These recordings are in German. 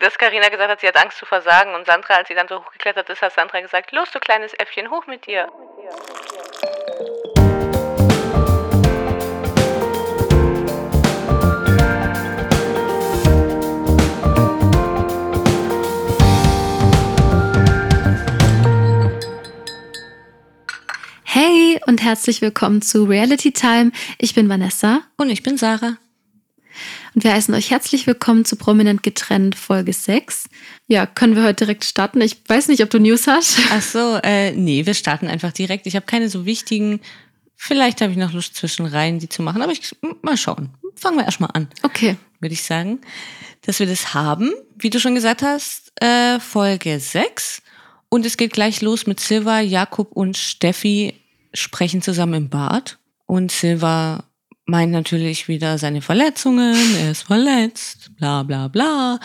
dass Karina gesagt hat, sie hat Angst zu versagen und Sandra, als sie dann so hochgeklettert ist, hat Sandra gesagt, los du kleines Äffchen, hoch mit dir. Hey und herzlich willkommen zu Reality Time. Ich bin Vanessa Und ich bin Sarah. Und wir heißen euch herzlich willkommen zu Prominent getrennt Folge 6. Ja, können wir heute direkt starten? Ich weiß nicht, ob du News hast. Ach so, äh, nee, wir starten einfach direkt. Ich habe keine so wichtigen. Vielleicht habe ich noch Lust zwischen rein, die zu machen, aber ich mal schauen. Fangen wir erstmal an, Okay. würde ich sagen. Dass wir das haben, wie du schon gesagt hast, äh, Folge 6. Und es geht gleich los mit Silva, Jakob und Steffi sprechen zusammen im Bad. Und Silva meint natürlich wieder seine Verletzungen, er ist verletzt, bla bla bla.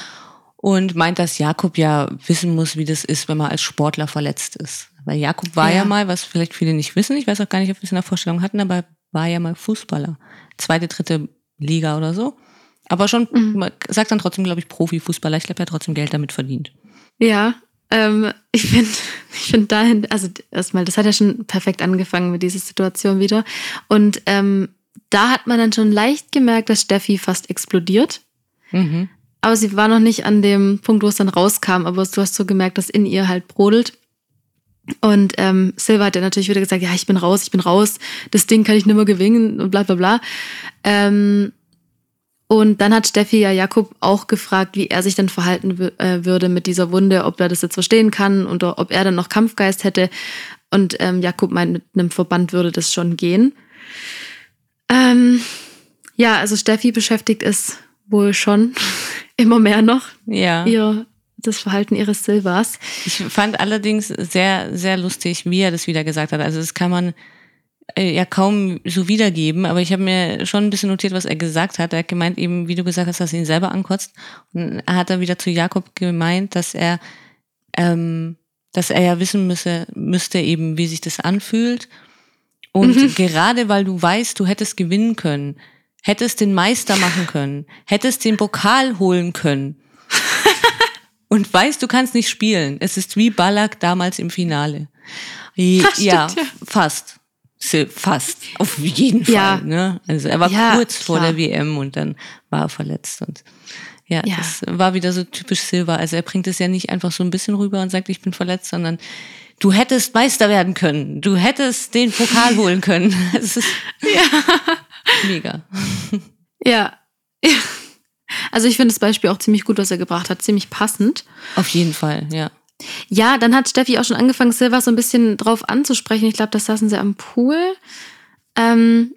Und meint, dass Jakob ja wissen muss, wie das ist, wenn man als Sportler verletzt ist. Weil Jakob war ja, Ja. mal, was vielleicht viele nicht wissen, ich weiß auch gar nicht, ob wir es in der Vorstellung hatten, aber war ja mal Fußballer. Zweite, dritte Liga oder so. Aber schon, man sagt dann trotzdem, glaube ich, Profifußballer. Ich glaube, er hat trotzdem Geld damit verdient. Ja, ähm, ich finde, ich finde dahin, also erstmal, das hat ja schon perfekt angefangen mit dieser Situation wieder. Und ähm, da hat man dann schon leicht gemerkt, dass Steffi fast explodiert. Mhm. Aber sie war noch nicht an dem Punkt, wo es dann rauskam, aber du hast so gemerkt, dass in ihr halt brodelt. Und ähm, Silva hat ja natürlich wieder gesagt, ja, ich bin raus, ich bin raus, das Ding kann ich nimmer gewinnen und bla bla bla. Ähm, und dann hat Steffi ja Jakob auch gefragt, wie er sich dann verhalten äh, würde mit dieser Wunde, ob er das jetzt verstehen kann oder ob er dann noch Kampfgeist hätte. Und ähm, Jakob meint, mit einem Verband würde das schon gehen. Ähm, ja, also Steffi beschäftigt es wohl schon immer mehr noch, Ja. ihr, das Verhalten ihres Silvers. Ich fand allerdings sehr, sehr lustig, wie er das wieder gesagt hat. Also das kann man äh, ja kaum so wiedergeben, aber ich habe mir schon ein bisschen notiert, was er gesagt hat. Er hat gemeint eben, wie du gesagt hast, dass er ihn selber ankotzt. Und er hat dann wieder zu Jakob gemeint, dass er, ähm, dass er ja wissen müsse, müsste eben, wie sich das anfühlt. Und gerade weil du weißt, du hättest gewinnen können, hättest den Meister machen können, hättest den Pokal holen können, und weißt, du kannst nicht spielen. Es ist wie Ballack damals im Finale. Ja, Das stimmt, ja. fast. Fast. Auf jeden Fall. Ja. Ne? Also er war Ja, kurz vor klar. der WM und dann war er verletzt. Und ja, Ja. das war wieder so typisch Silver. Also er bringt es ja nicht einfach so ein bisschen rüber und sagt, ich bin verletzt, sondern du hättest Meister werden können. Du hättest den Pokal holen können. Es ist mega. Ja. Also ich finde das Beispiel auch ziemlich gut, was er gebracht hat, ziemlich passend. Auf jeden Fall, ja. Ja, dann hat Steffi auch schon angefangen, Silva so ein bisschen drauf anzusprechen. Ich glaube, das saßen sie am Pool. Ähm,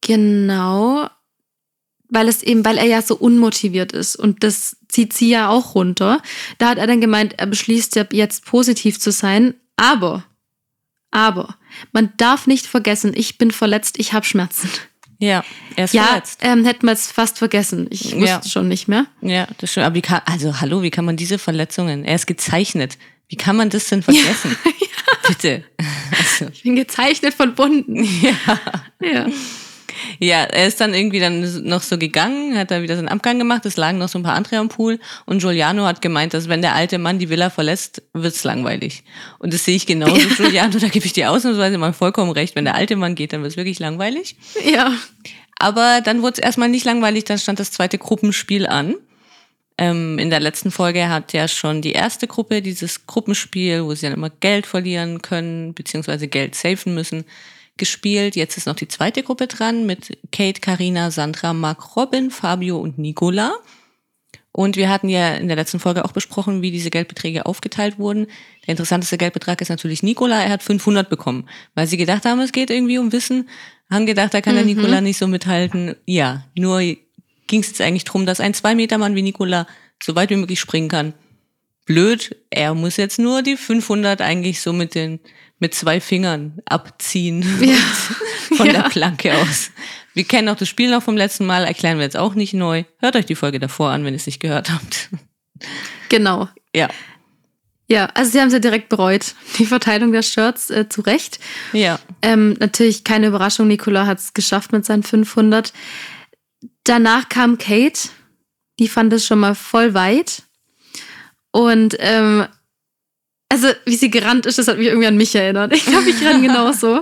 genau. Weil es eben, weil er ja so unmotiviert ist und das zieht sie ja auch runter. Da hat er dann gemeint, er beschließt ja jetzt positiv zu sein, aber, aber, man darf nicht vergessen, ich bin verletzt, ich habe Schmerzen. Ja, er ist Ja, verletzt. ähm, hätten wir es fast vergessen. Ich wusste Ja. schon nicht mehr. Ja, das stimmt. Aber wie kann, also hallo, wie kann man diese Verletzungen? Er ist gezeichnet. Wie kann man das denn vergessen? Bitte. Also, Ich bin gezeichnet von Wunden. ja. Ja. Ja, er ist dann irgendwie dann noch so gegangen, hat da wieder seinen Abgang gemacht. Es lagen noch so ein paar andere am Pool. Und Giuliano hat gemeint, dass wenn der alte Mann die Villa verlässt, wird's langweilig. Und das sehe ich genauso, Giuliano. Da gebe ich dir ausnahmsweise mal vollkommen recht. Wenn der alte Mann geht, dann wird's wirklich langweilig. Ja. Aber dann wurde es erstmal nicht langweilig, dann stand das zweite Gruppenspiel an. Ähm, in der letzten Folge hat ja schon die erste Gruppe dieses Gruppenspiel, wo sie dann immer Geld verlieren können, beziehungsweise Geld safen müssen, gespielt. Jetzt ist noch die zweite Gruppe dran mit Kate, Karina, Sandra, Mark, Robin, Fabio und Nicola. Und wir hatten ja in der letzten Folge auch besprochen, wie diese Geldbeträge aufgeteilt wurden. Der interessanteste Geldbetrag ist natürlich Nicola. Er hat 500 bekommen, weil sie gedacht haben, es geht irgendwie um Wissen. Haben gedacht, da kann der Nicola nicht so mithalten. Ja, nur ging es jetzt eigentlich drum, dass ein Zwei-Meter-Mann wie Nicola so weit wie möglich springen kann. Blöd, er muss jetzt nur die 500 eigentlich so mit den mit zwei Fingern abziehen von Ja. der Planke aus. Wir kennen auch das Spiel noch vom letzten Mal, erklären wir jetzt auch nicht neu. Hört euch die Folge davor an, wenn ihr es nicht gehört habt. Genau. Ja, Ja, also sie haben es ja direkt bereut. Die Verteilung der Shirts äh, zu Recht. ja. Ähm, natürlich keine Überraschung, Nicola hat es geschafft mit seinen 500. Danach kam Kate, die fand es schon mal voll weit. Und ähm, also wie sie gerannt ist, das hat mich irgendwie an mich erinnert. Ich glaube, ich renne genauso.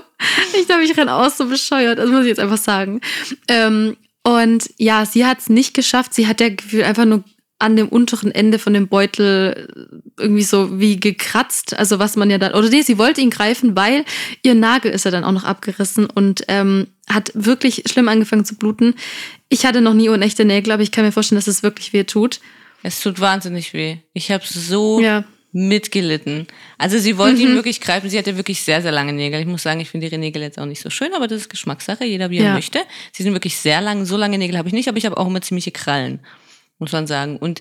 Ich glaube, ich renne auch so bescheuert. Das muss ich jetzt einfach sagen. Ähm, und ja, sie hat es nicht geschafft. Sie hat ja Gefühl einfach nur an dem unteren Ende von dem Beutel irgendwie so wie gekratzt. Also was man ja dann, oder nee, sie wollte ihn greifen, weil ihr Nagel ist ja dann auch noch abgerissen und ähm, hat wirklich schlimm angefangen zu bluten. Ich hatte noch nie unechte Nägel, aber ich kann mir vorstellen, dass es wirklich weh tut. Es tut wahnsinnig weh. Ich habe so Ja. Mitgelitten. Also sie wollte Mhm. ihn wirklich greifen. Sie hatte wirklich sehr, sehr lange Nägel. Ich muss sagen, ich finde ihre Nägel jetzt auch nicht so schön, aber das ist Geschmackssache. Jeder wie er Ja. möchte. Sie sind wirklich sehr lang. So lange Nägel habe ich nicht, aber ich habe auch immer ziemliche Krallen, muss man sagen. Und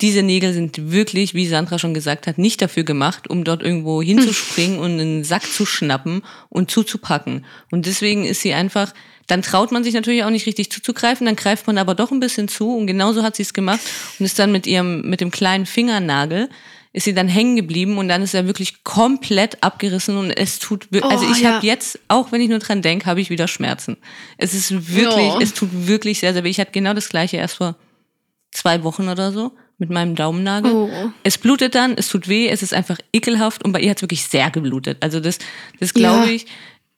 diese Nägel sind wirklich, wie Sandra schon gesagt hat, nicht dafür gemacht, um dort irgendwo hinzuspringen und einen Sack zu schnappen und zuzupacken. Und deswegen ist sie einfach, dann traut man sich natürlich auch nicht richtig zuzugreifen, dann greift man aber doch ein bisschen zu und genauso hat sie es gemacht und ist dann mit ihrem, mit dem kleinen Fingernagel ist sie dann hängen geblieben und dann ist er wirklich komplett abgerissen und es tut, also Oh, ich ja. habe jetzt, auch wenn ich nur dran denke, habe ich wieder Schmerzen. Es ist wirklich, Ja. es tut wirklich sehr, sehr weh. Ich hatte genau das gleiche erst vor zwei Wochen oder so mit meinem Daumennagel. Oh. Es blutet dann, es tut weh, es ist einfach ekelhaft und bei ihr hat es wirklich sehr geblutet. Also das, das glaube Ja. ich.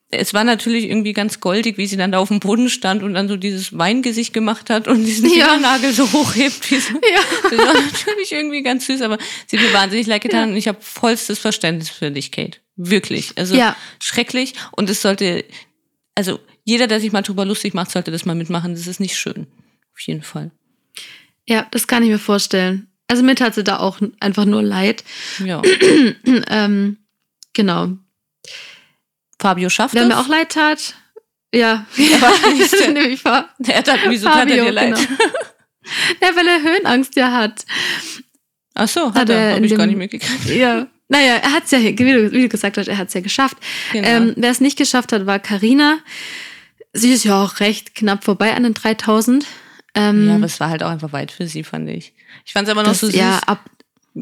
Es war natürlich irgendwie ganz goldig, wie sie dann da auf dem Boden stand und dann so dieses Weingesicht gemacht hat und diesen Ja. Fingernagel so hochhebt. Wie so. Ja. Das war natürlich irgendwie ganz süß, aber sie hat mir wahnsinnig leid getan und ich habe vollstes Verständnis für dich, Kate. Wirklich. Also Ja. schrecklich und es sollte, also jeder, der sich mal drüber lustig macht, sollte das mal mitmachen. Das ist nicht schön. Auf jeden Fall. Ja, das kann ich mir vorstellen. Also mir tat sie da auch einfach nur leid. Ja. ähm, genau. Fabio schafft Wer es. mir auch leid tat, ja, wahrscheinlich der- nämlich Fa- Er hat, wieso tat er Fabio, dir leid? genau. Ja, weil er Höhenangst ja hat. Ach so, hat, Hat er. Hab in ich gar dem- nicht mitgekriegt. Ja. Naja, er hat es ja, wie du, wie du gesagt hast, er hat es ja geschafft. Genau. Ähm, Wer es nicht geschafft hat, war Karina. Sie ist ja auch recht knapp vorbei an den 3000. Ähm, ja, aber es war halt auch einfach weit für sie, fand ich. Ich fand es aber noch das, so süß, ja, ab,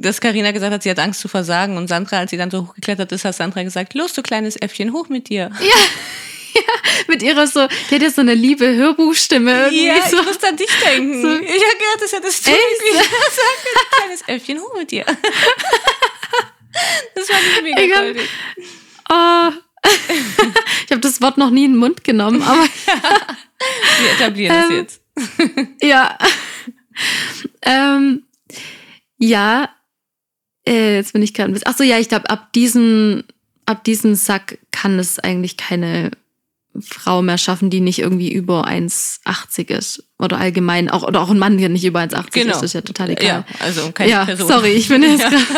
dass Karina gesagt hat, sie hat Angst zu versagen und Sandra, als sie dann so hochgeklettert ist, hat Sandra gesagt, los, du kleines Äffchen, hoch mit dir. mit ihrer so, die hat ja so eine liebe Hörbuchstimme irgendwie Ja, so. ich muss an dich denken. So- Ich habe gehört, das hättest du Echt? irgendwie gesagt, kleines Äffchen, hoch mit dir. Das fand ich mega Ich hab- goldig. Oh. ich habe das Wort noch nie in den Mund genommen, aber Wir etablieren das Ähm, jetzt. ja. ähm, ja, äh, jetzt bin ich gerade ein bisschen. Ach so, ja, ich glaube, ab diesem, ab diesem Sack kann es eigentlich keine Frau mehr schaffen, die nicht irgendwie über 1,80 ist. Oder allgemein, auch, oder auch ein Mann, der nicht über 1,80 Genau. ist, das ist ja total egal. Ja, also keine ja, Person. sorry, ich bin jetzt Ja. gerade.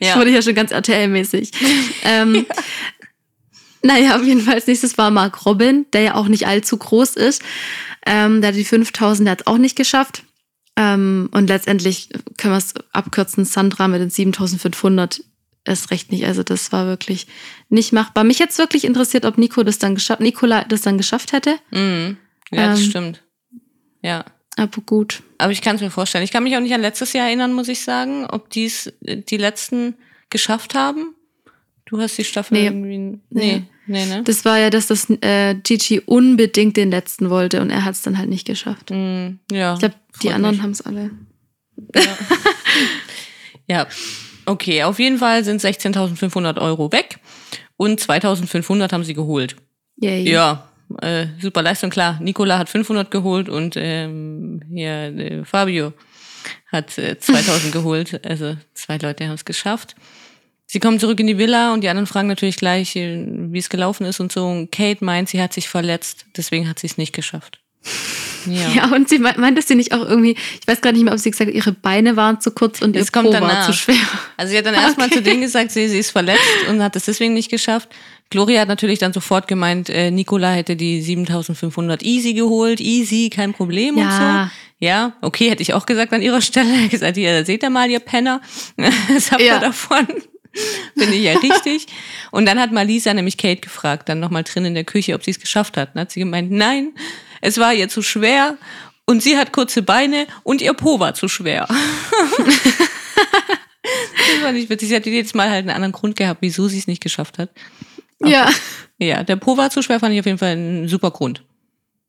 Ja. wurde hier schon ganz RTL-mäßig. Ähm, Naja, auf jeden Fall als nächstes war Mark Robin, der ja auch nicht allzu groß ist. Ähm, der hat die 5000, der hat es auch nicht geschafft. Ähm, und letztendlich können wir es abkürzen, Sandra mit den 7500 erst recht nicht. Also das war wirklich nicht machbar. Mich jetzt wirklich interessiert, ob Nico das dann geschafft, Nicola das dann geschafft hätte. Mhm. Ja, das Ähm. stimmt. Ja. Aber gut. Aber ich kann es mir vorstellen. Ich kann mich auch nicht an letztes Jahr erinnern, muss ich sagen, ob dies die letzten geschafft haben. Du hast die Staffel Nee. irgendwie. Nee, Nee. Nee, ne? Das war ja, dass das äh, Gigi unbedingt den letzten wollte und er hat es dann halt nicht geschafft. Mhm. Ja. Ich glaube, die anderen haben es alle. Ja. ja. Okay, auf jeden Fall sind 16.500 Euro weg und 2.500 haben sie geholt. Yay. Ja, äh, super Leistung, klar. Nicola hat 500 geholt und ähm, hier äh, Fabio hat äh, 2000 geholt. Also zwei Leute haben es geschafft. Sie kommen zurück in die Villa und die anderen fragen natürlich gleich, äh, wie es gelaufen ist und so. Und Kate meint, sie hat sich verletzt, deswegen hat sie es nicht geschafft. Ja. Ja, und sie meint, dass sie nicht auch irgendwie, ich weiß gar nicht mehr, ob sie gesagt hat, ihre Beine waren zu kurz und ihr Es kommt Po war danach. zu schwer. Also sie hat dann erstmal Okay. zu denen gesagt, sie, sie ist verletzt und hat es deswegen nicht geschafft. Gloria hat natürlich dann sofort gemeint, äh, Nicola hätte die 7500 easy geholt, easy, kein Problem Ja. und so. Ja, okay, hätte ich auch gesagt an ihrer Stelle. gesagt, ihr seht ihr mal, ihr Penner, was habt ihr Ja. davon? Finde ich ja richtig. Und dann hat Malisa nämlich Kate gefragt, dann nochmal drin in der Küche, ob sie es geschafft hat. Dann hat sie gemeint, nein, es war ihr zu schwer und sie hat kurze Beine und ihr Po war zu schwer. Das war nicht witzig. Sie hat jedes Mal halt einen anderen Grund gehabt, wieso sie es nicht geschafft hat. Ja. Ja, der Po war zu schwer, fand ich auf jeden Fall ein super Grund.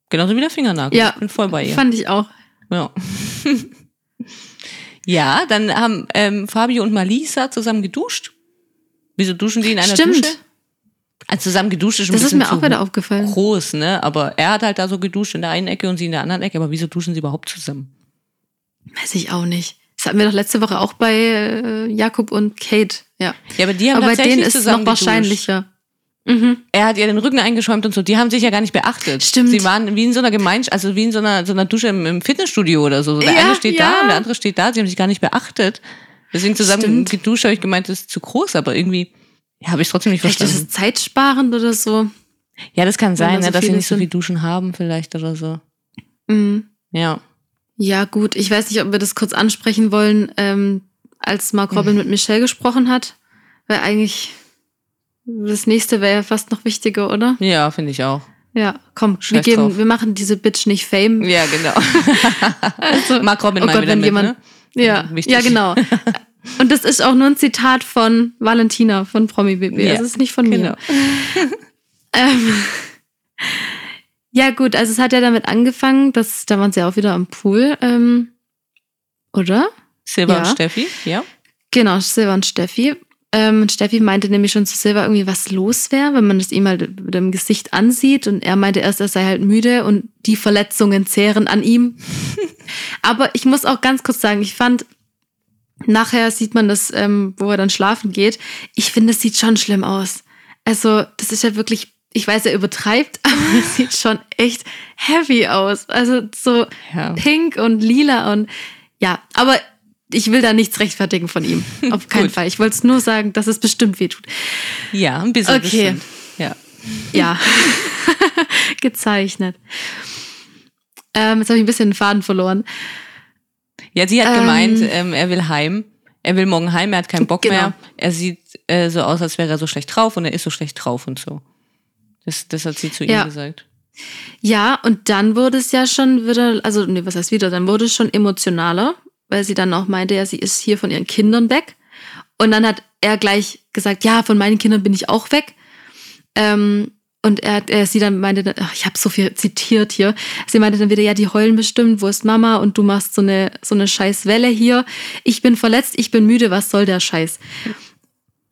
Genauso wie der Fingernagel. Ja. Ich bin voll bei ihr. Fand ich auch. Ja. ja, dann haben ähm, Fabio und Malisa zusammen geduscht. Wieso duschen die in einer Stimmt. Dusche? Also zusammen geduscht ist ein Das ist bisschen mir auch wieder aufgefallen. groß, ne? Aber er hat halt da so geduscht in der einen Ecke und sie in der anderen Ecke. Aber wieso duschen sie überhaupt zusammen? Weiß ich auch nicht. Das hatten wir doch letzte Woche auch bei äh, Jakob und Kate. Ja. Ja, aber die haben Aber bei tatsächlich denen ist es noch wahrscheinlicher. Mhm. Er hat ihr den Rücken eingeschäumt und so. Die haben sich ja gar nicht beachtet. Stimmt. Sie waren wie in so einer Gemeinschaft, also wie in so einer, so einer Dusche im, im Fitnessstudio oder so. so der Ja, eine steht ja. da und der andere steht da. Sie haben sich gar nicht beachtet. Deswegen zusammen Stimmt. geduscht, habe ich gemeint, das ist zu groß, aber irgendwie ja, habe ich trotzdem nicht Vielleicht ist verstanden. es zeitsparend oder so. Ja, das kann sein, da so ne, dass viele nicht so viel Duschen haben, vielleicht oder so. Mhm. Ja. Ja, gut. Ich weiß nicht, ob wir das kurz ansprechen wollen, ähm, als Mark Mhm. Robin mit Michelle gesprochen hat. Weil eigentlich das nächste wäre ja fast noch wichtiger, oder? Ja, finde ich auch. Ja, komm, wir geben, drauf. wir machen diese Bitch nicht Fame. Ja, genau. Also, Mark Robin oh mal Gott, wieder wenn mit, jemand, ne? Ja, Wichtig. ja, genau. Und das ist auch nur ein Zitat von Valentina von Promi BB. Ja, das ist nicht von Genau. mir. Ähm, ja, gut, also es hat ja damit angefangen, dass da waren sie auch wieder am Pool, ähm, oder? Silva Ja. und Steffi, ja. Genau, Silva und Steffi. Ähm, Steffi meinte nämlich schon zu Silva irgendwie, was los wäre, wenn man das ihm halt mit dem Gesicht ansieht. Und er meinte erst, er sei halt müde und die Verletzungen zehren an ihm. Aber ich muss auch ganz kurz sagen, ich fand, nachher sieht man das, ähm, wo er dann schlafen geht. Ich finde, es sieht schon schlimm aus. Also, das ist ja wirklich, ich weiß, er übertreibt, aber es sieht schon echt heavy aus. Also, so Ja. pink und lila und ja, aber ich will da nichts rechtfertigen von ihm. Auf keinen. Fall. Ich wollte es nur sagen, dass es bestimmt weh tut. Ja, ein bisschen. Okay. bestimmt. Ja. Ja. Gezeichnet. Ähm, jetzt habe ich ein bisschen den Faden verloren. Ja, sie hat Ähm. gemeint, ähm, er will heim. Er will morgen heim, er hat keinen Bock Genau. mehr. Er sieht äh, so aus, als wäre er so schlecht drauf und er ist so schlecht drauf und so. Das, das hat sie zu Ja. ihm gesagt. Ja, und dann wurde es ja schon wieder, also, nee, was heißt wieder, dann wurde es schon emotionaler, weil sie dann auch meinte, ja, sie ist hier von ihren Kindern weg. Und dann hat er gleich gesagt, ja, von meinen Kindern bin ich auch weg. Ähm, und er, er sie dann meinte, ach, ich habe so viel zitiert hier. Sie meinte dann wieder, ja, die heulen bestimmt, wo ist Mama? Und du machst so eine so eine scheiß Welle hier. Ich bin verletzt, ich bin müde, was soll der Scheiß?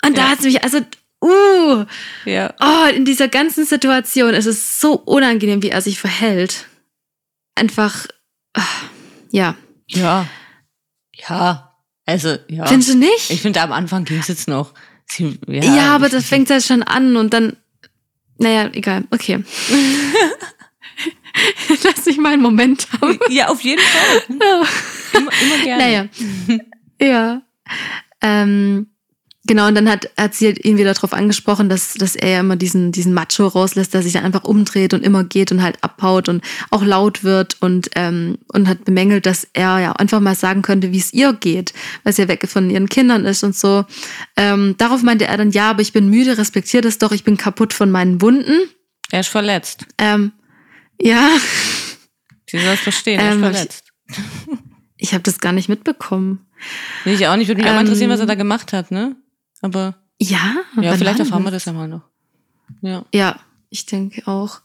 Und da Ja. hat sie mich, also, uh, Ja. Oh, in dieser ganzen Situation ist es so unangenehm, wie er sich verhält. Einfach, ah, ja. Ja. Ja. Also, ja. Findest du nicht? Ich finde, am Anfang ging es jetzt noch. Sie, ja, ja, aber das fängt ja schon an und dann, naja, egal, okay. Lass mich mal einen Moment haben. Ja, auf jeden Fall. Immer, immer gerne. Naja. ja. Ähm, genau, und dann hat, hat sie halt ihn wieder darauf angesprochen, dass, dass er ja immer diesen, diesen Macho rauslässt, der sich dann einfach umdreht und immer geht und halt abhaut und auch laut wird und, ähm, und hat bemängelt, dass er ja einfach mal sagen könnte, wie es ihr geht, weil sie ja weg von ihren Kindern ist und so. Ähm, darauf meinte er dann, ja, aber ich bin müde, respektiert es doch, ich bin kaputt von meinen Wunden. Er ist verletzt. Ähm, ja, Sie soll es verstehen, er ist Ähm, verletzt. ich habe das gar nicht mitbekommen. Will ich auch nicht. Würde mich auch mal Ähm, interessieren, was er da gemacht hat, ne? Aber Ja, ja, vielleicht erfahren wir das ja mal noch. Ja. Ja, ich denke auch.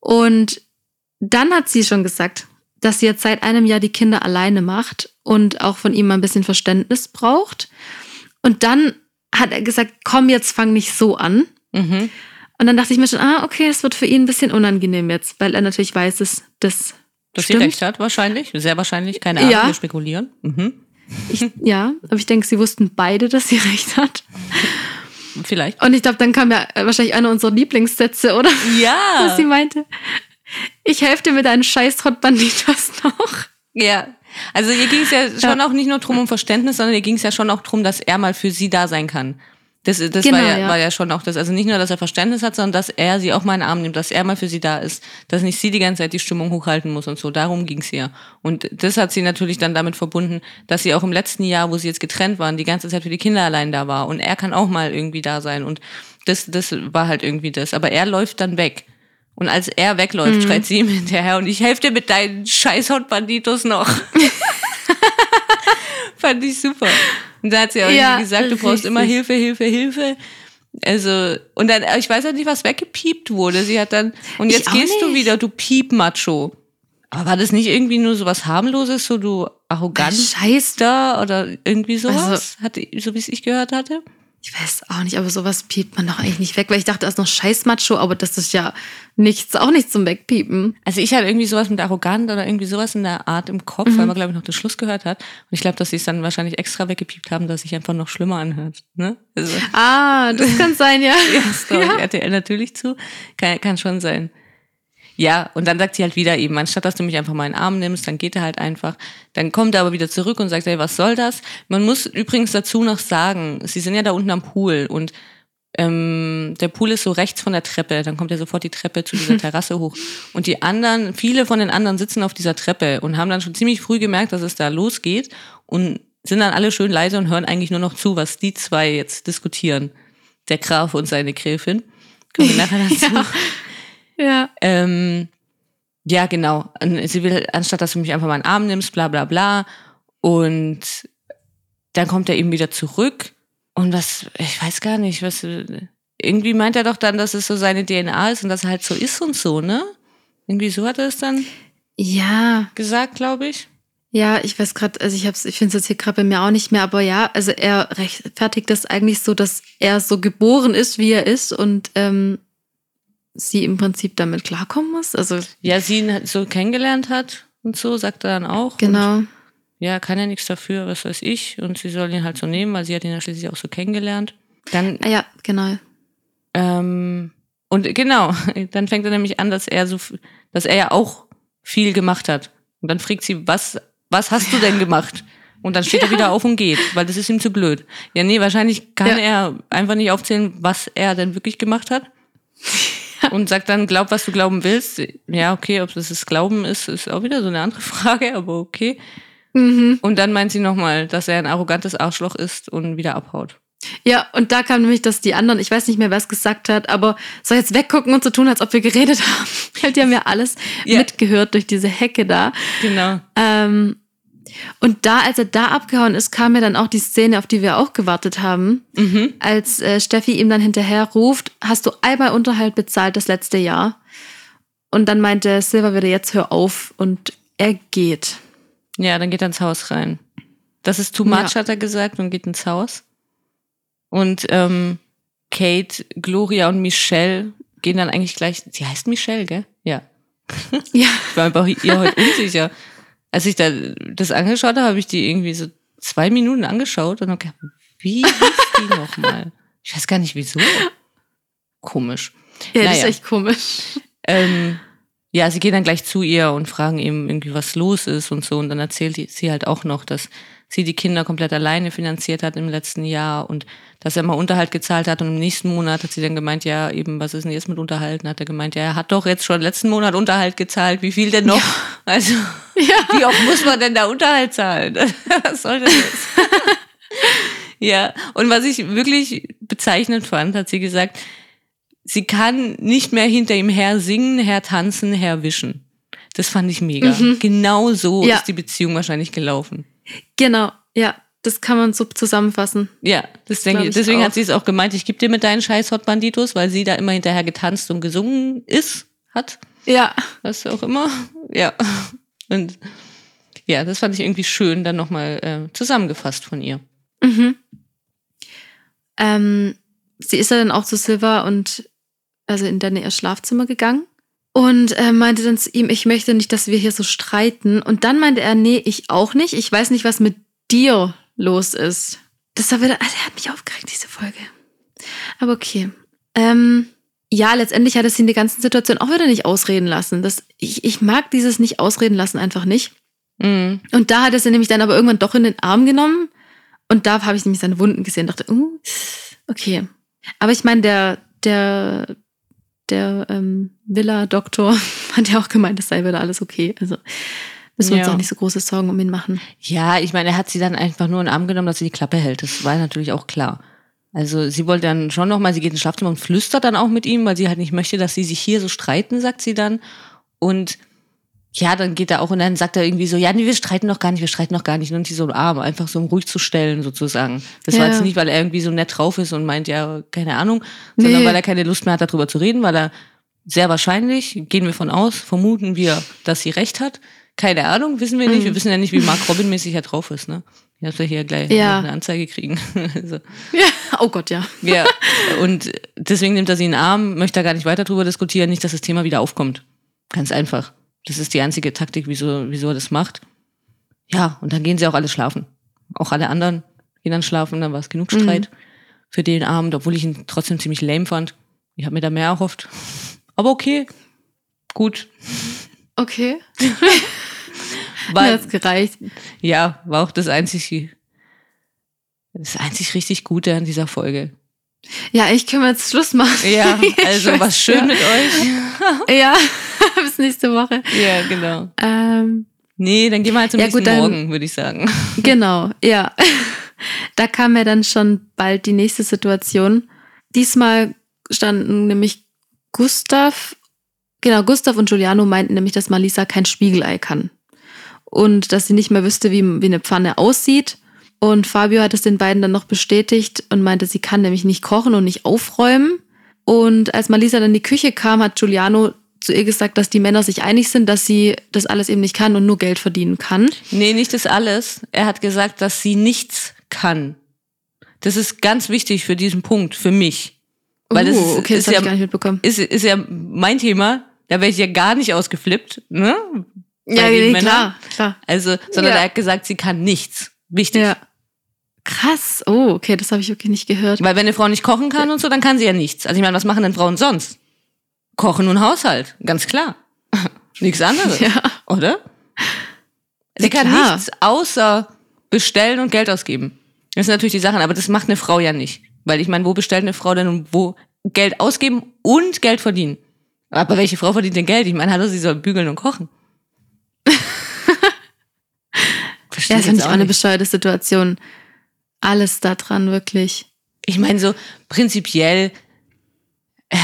Und dann hat sie schon gesagt, dass sie jetzt seit einem Jahr die Kinder alleine macht und auch von ihm ein bisschen Verständnis braucht. Und dann hat er gesagt, komm, jetzt fang nicht so an. Mhm. Und dann dachte ich mir schon, ah, okay, es wird für ihn ein bisschen unangenehm jetzt, weil er natürlich weiß, dass das Dass sie stimmt. recht hat, wahrscheinlich. Sehr wahrscheinlich. Keine Ahnung, Ja. wir spekulieren. Mhm. Ich, ja, aber ich denke, sie wussten beide, dass sie recht hat. Vielleicht. Und ich glaube, dann kam ja wahrscheinlich einer unserer Lieblingssätze, oder? Ja. Dass sie meinte, ich helfe dir mit deinen scheiß Hot Banditos noch. Ja. Also ihr ging es ja schon auch nicht nur drum um Verständnis, sondern ihr ging es ja schon auch drum, dass er mal für sie da sein kann. Das, das Genau, war, ja, ja. war ja schon auch das. Also nicht nur, dass er Verständnis hat, sondern dass er sie auch mal in den Arm nimmt, dass er mal für sie da ist, dass nicht sie die ganze Zeit die Stimmung hochhalten muss und so. Darum ging es ja. Und das hat sie natürlich dann damit verbunden, dass sie auch im letzten Jahr, wo sie jetzt getrennt waren, die ganze Zeit für die Kinder allein da war. Und er kann auch mal irgendwie da sein. Und das, das war halt irgendwie das. Aber er läuft dann weg. Und als er wegläuft, schreit sie ihm hinterher und ich helfe dir mit deinen scheiß Hot Banditos noch. Fand ich super. Und da hat sie auch Ja, gesagt, du brauchst immer Hilfe, Hilfe, Hilfe. Also, und dann, ich weiß auch nicht, was weggepiept wurde. Sie hat dann, und jetzt gehst du nicht. wieder, du Piep-Macho. Aber war das nicht irgendwie nur so was harmloses, so du arrogant da oder irgendwie sowas? Also- hatte, so wie es ich gehört hatte? Ich weiß auch nicht, aber sowas piept man doch eigentlich nicht weg, weil ich dachte, das ist noch Scheißmacho, aber das ist ja nichts, auch nicht zum Wegpiepen. Also ich hatte irgendwie sowas mit arrogant oder irgendwie sowas in der Art im Kopf, weil man, glaube ich, noch den Schluss gehört hat. Und ich glaube, dass sie es dann wahrscheinlich extra weggepiept haben, dass sich einfach noch schlimmer anhört. Ne? Also, Ah, das kann sein, ja. ja, traue ich RTL natürlich zu. Kann, kann schon sein. Ja, und dann sagt sie halt wieder eben, anstatt dass du mich einfach mal in den Arm nimmst, dann geht er halt einfach. Dann kommt er aber wieder zurück und sagt, hey, was soll das? Man muss übrigens dazu noch sagen, sie sind ja da unten am Pool und ähm, der Pool ist so rechts von der Treppe, dann kommt ja sofort die Treppe zu dieser Terrasse hoch. Und die anderen, viele von den anderen sitzen auf dieser Treppe und haben dann schon ziemlich früh gemerkt, dass es da losgeht und sind dann alle schön leise und hören eigentlich nur noch zu, was die zwei jetzt diskutieren. Der Graf und seine Gräfin. Kommen wir nachher dazu. Ja. Ähm, ja, genau. Sie will, anstatt dass du mich einfach mal in den Arm nimmst, bla bla bla. Und dann kommt er eben wieder zurück. Und was, ich weiß gar nicht, was, irgendwie meint er doch dann, dass es so seine DNA ist und dass er halt so ist und so, ne? Irgendwie so hat er es dann Ja, gesagt, glaube ich. ja, ich weiß gerade, also ich hab's, ich finde es jetzt hier gerade bei mir auch nicht mehr, aber ja, also er rechtfertigt das eigentlich so, dass er so geboren ist, wie er ist und ähm, sie im Prinzip damit klarkommen muss. Also Ja, sie ihn halt so kennengelernt hat und so, sagt er dann auch. Und genau. ja, kann ja nichts dafür, was weiß ich. Und sie soll ihn halt so nehmen, weil sie hat ihn ja schließlich auch so kennengelernt. Dann Ah, ja, genau. Ähm, und genau, dann fängt er nämlich an, dass er so, dass er ja auch viel gemacht hat. Und dann fragt sie, was, was hast du denn gemacht? Und dann steht er wieder auf und geht, weil das ist ihm zu blöd. Ja, nee, wahrscheinlich kann Ja. er einfach nicht aufzählen, was er denn wirklich gemacht hat. Und sagt dann, glaub, was du glauben willst. Ja, okay, ob das das Glauben ist, ist auch wieder so eine andere Frage, aber okay. Mhm. Und dann meint sie nochmal, dass er ein arrogantes Arschloch ist und wieder abhaut. Ja, und da kam nämlich, dass die anderen, ich weiß nicht mehr, wer es gesagt hat, aber soll jetzt weggucken und so tun, als ob wir geredet haben. Die haben ja alles Ja. mitgehört durch diese Hecke da. Genau. Ähm, und da, als er da abgehauen ist, kam mir dann auch die Szene, auf die wir auch gewartet haben. Mhm. Als äh, Steffi ihm dann hinterher ruft, hast du einmal Unterhalt bezahlt das letzte Jahr? Und dann meinte Silver wieder, jetzt hör auf. Und er geht. Ja, dann geht er ins Haus rein. Das ist too much, Ja. hat er gesagt, und geht ins Haus. Und ähm, Kate, Gloria und Michelle gehen dann eigentlich gleich. Sie heißt Michelle, gell? Ja. Ja. Ich war einfach ihr heute unsicher. Als ich da das angeschaut habe, habe ich die irgendwie so zwei Minuten angeschaut und habe gedacht, wie hieß die nochmal? Ich weiß gar nicht wieso. Komisch. Ja, das ist Naja. echt komisch. Ähm, ja, sie gehen dann gleich zu ihr und fragen eben irgendwie, was los ist und so. Und dann erzählt sie halt auch noch, dass sie die Kinder komplett alleine finanziert hat im letzten Jahr und dass er mal Unterhalt gezahlt hat. Und im nächsten Monat hat sie dann gemeint, ja, eben, was ist denn jetzt mit Unterhalten? Hat er gemeint, ja, er hat doch jetzt schon letzten Monat Unterhalt gezahlt. Wie viel denn noch? Also, wie oft muss man denn da Unterhalt zahlen? was soll denn das? ja, und was ich wirklich bezeichnend fand, hat sie gesagt, sie kann nicht mehr hinter ihm her singen, her tanzen, her wischen. Das fand ich mega. Genau so Ja. ist die Beziehung wahrscheinlich gelaufen. Genau, ja. Das kann man so zusammenfassen. Ja, Deswegen auch. hat sie es auch gemeint, ich gebe dir mit deinen scheiß Hot Banditos, weil sie da immer hinterher getanzt und gesungen ist, hat, Ja. was auch immer. Ja. Und ja, das fand ich irgendwie schön, dann nochmal äh, zusammengefasst von ihr. Mhm. Ähm, sie ist ja dann auch zu Silver und also in dann ihr Schlafzimmer gegangen und äh, meinte dann zu ihm, ich möchte nicht, dass wir hier so streiten. Und dann meinte er, nee, ich auch nicht. Ich weiß nicht, was mit dir los ist. Das war wieder, also er hat mich aufgeregt, diese Folge. Aber okay. Ähm, ja, letztendlich hat es sie in der ganzen Situation auch wieder nicht ausreden lassen. Das, ich, ich mag dieses nicht ausreden lassen einfach nicht. Mhm. Und da hat er sie nämlich dann aber irgendwann doch in den Arm genommen. Und da habe ich nämlich seine Wunden gesehen und dachte, uh, okay. Aber ich meine, der, der, der ähm, Villa-Doktor hat ja auch gemeint, es sei wieder alles okay. Also müssen wir uns Ja. auch nicht so große Sorgen um ihn machen. Ja, ich meine, er hat sie dann einfach nur in den Arm genommen, dass sie die Klappe hält. Das war natürlich auch klar. Also sie wollte dann schon nochmal, sie geht ins Schlafzimmer und flüstert dann auch mit ihm, weil sie halt nicht möchte, dass sie sich hier so streiten, sagt sie dann. Und ja, dann geht er auch und dann sagt er irgendwie so, ja, nee, wir streiten noch gar nicht, wir streiten noch gar nicht. Und sie so einen Arm, einfach so um ruhig zu stellen sozusagen. Das war Ja. jetzt nicht, weil er irgendwie so nett drauf ist und meint, ja, keine Ahnung, sondern Nee. weil er keine Lust mehr hat, darüber zu reden, weil er sehr wahrscheinlich, gehen wir von aus, vermuten wir, dass sie recht hat. Keine Ahnung, wissen wir nicht. Mhm. Wir wissen ja nicht, wie Mark Robin mäßig er drauf ist, ne? Dass wir hier gleich Ja. eine Anzeige kriegen. also, Ja. Oh Gott, ja. ja, und deswegen nimmt er sie in den Arm, möchte da gar nicht weiter drüber diskutieren, nicht, dass das Thema wieder aufkommt. Ganz einfach. Das ist die einzige Taktik, wieso, wieso er das macht. Ja, und dann gehen sie auch alle schlafen. Auch alle anderen gehen dann schlafen, dann war es genug Streit für den Abend, obwohl ich ihn trotzdem ziemlich lame fand. Ich habe mir da mehr erhofft. Aber okay. Gut. Okay. Weil, hat's gereicht. ja, war auch das einzig, das einzig richtig Gute an dieser Folge. Ja, ich wir jetzt Schluss machen. Ja, also was schön ja. mit euch. Ja, bis nächste Woche. Ja, genau. Ähm, Nee, dann gehen wir halt zum Ja, nächsten gut, dann- Morgen, würde ich sagen. genau, ja. Da kam ja dann schon bald die nächste Situation. Diesmal standen nämlich Gustav, genau, Gustav und Giuliano meinten nämlich, dass Malisa kein Spiegelei kann. Und dass sie nicht mehr wüsste, wie, wie eine Pfanne aussieht. Und Fabio hat es den beiden dann noch bestätigt und meinte, sie kann nämlich nicht kochen und nicht aufräumen. Und als Malisa dann in die Küche kam, hat Giuliano zu ihr gesagt, dass die Männer sich einig sind, dass sie das alles eben nicht kann und nur Geld verdienen kann. Nee, nicht das alles. Er hat gesagt, dass sie nichts kann. Das ist ganz wichtig für diesen Punkt, für mich. Weil das Uh, ist, okay, das ist, habe ja, ich gar nicht mitbekommen. ist, ist ja mein Thema. Da wäre ich ja gar nicht ausgeflippt, ne? Bei Ja, nee, Männern. klar, klar. Also, sondern Ja. er hat gesagt, sie kann nichts. Wichtig. Ja. Krass. Oh, okay, das habe ich wirklich nicht gehört. Weil wenn eine Frau nicht kochen kann und so, dann kann sie ja nichts. Also ich meine, was machen denn Frauen sonst? Kochen und Haushalt, ganz klar. Nichts anderes, Ja. oder? Sie Ja, kann klar. nichts außer bestellen und Geld ausgeben. Das sind natürlich die Sachen, aber das macht eine Frau ja nicht. Weil ich meine, wo bestellt eine Frau denn und wo Geld ausgeben und Geld verdienen? Aber welche Frau verdient denn Geld? Ich meine, hallo, sie soll bügeln und kochen. Versteh Ja, das finde ich auch eine bescheuerte Situation. Alles da dran, wirklich. Ich meine, so prinzipiell, äh,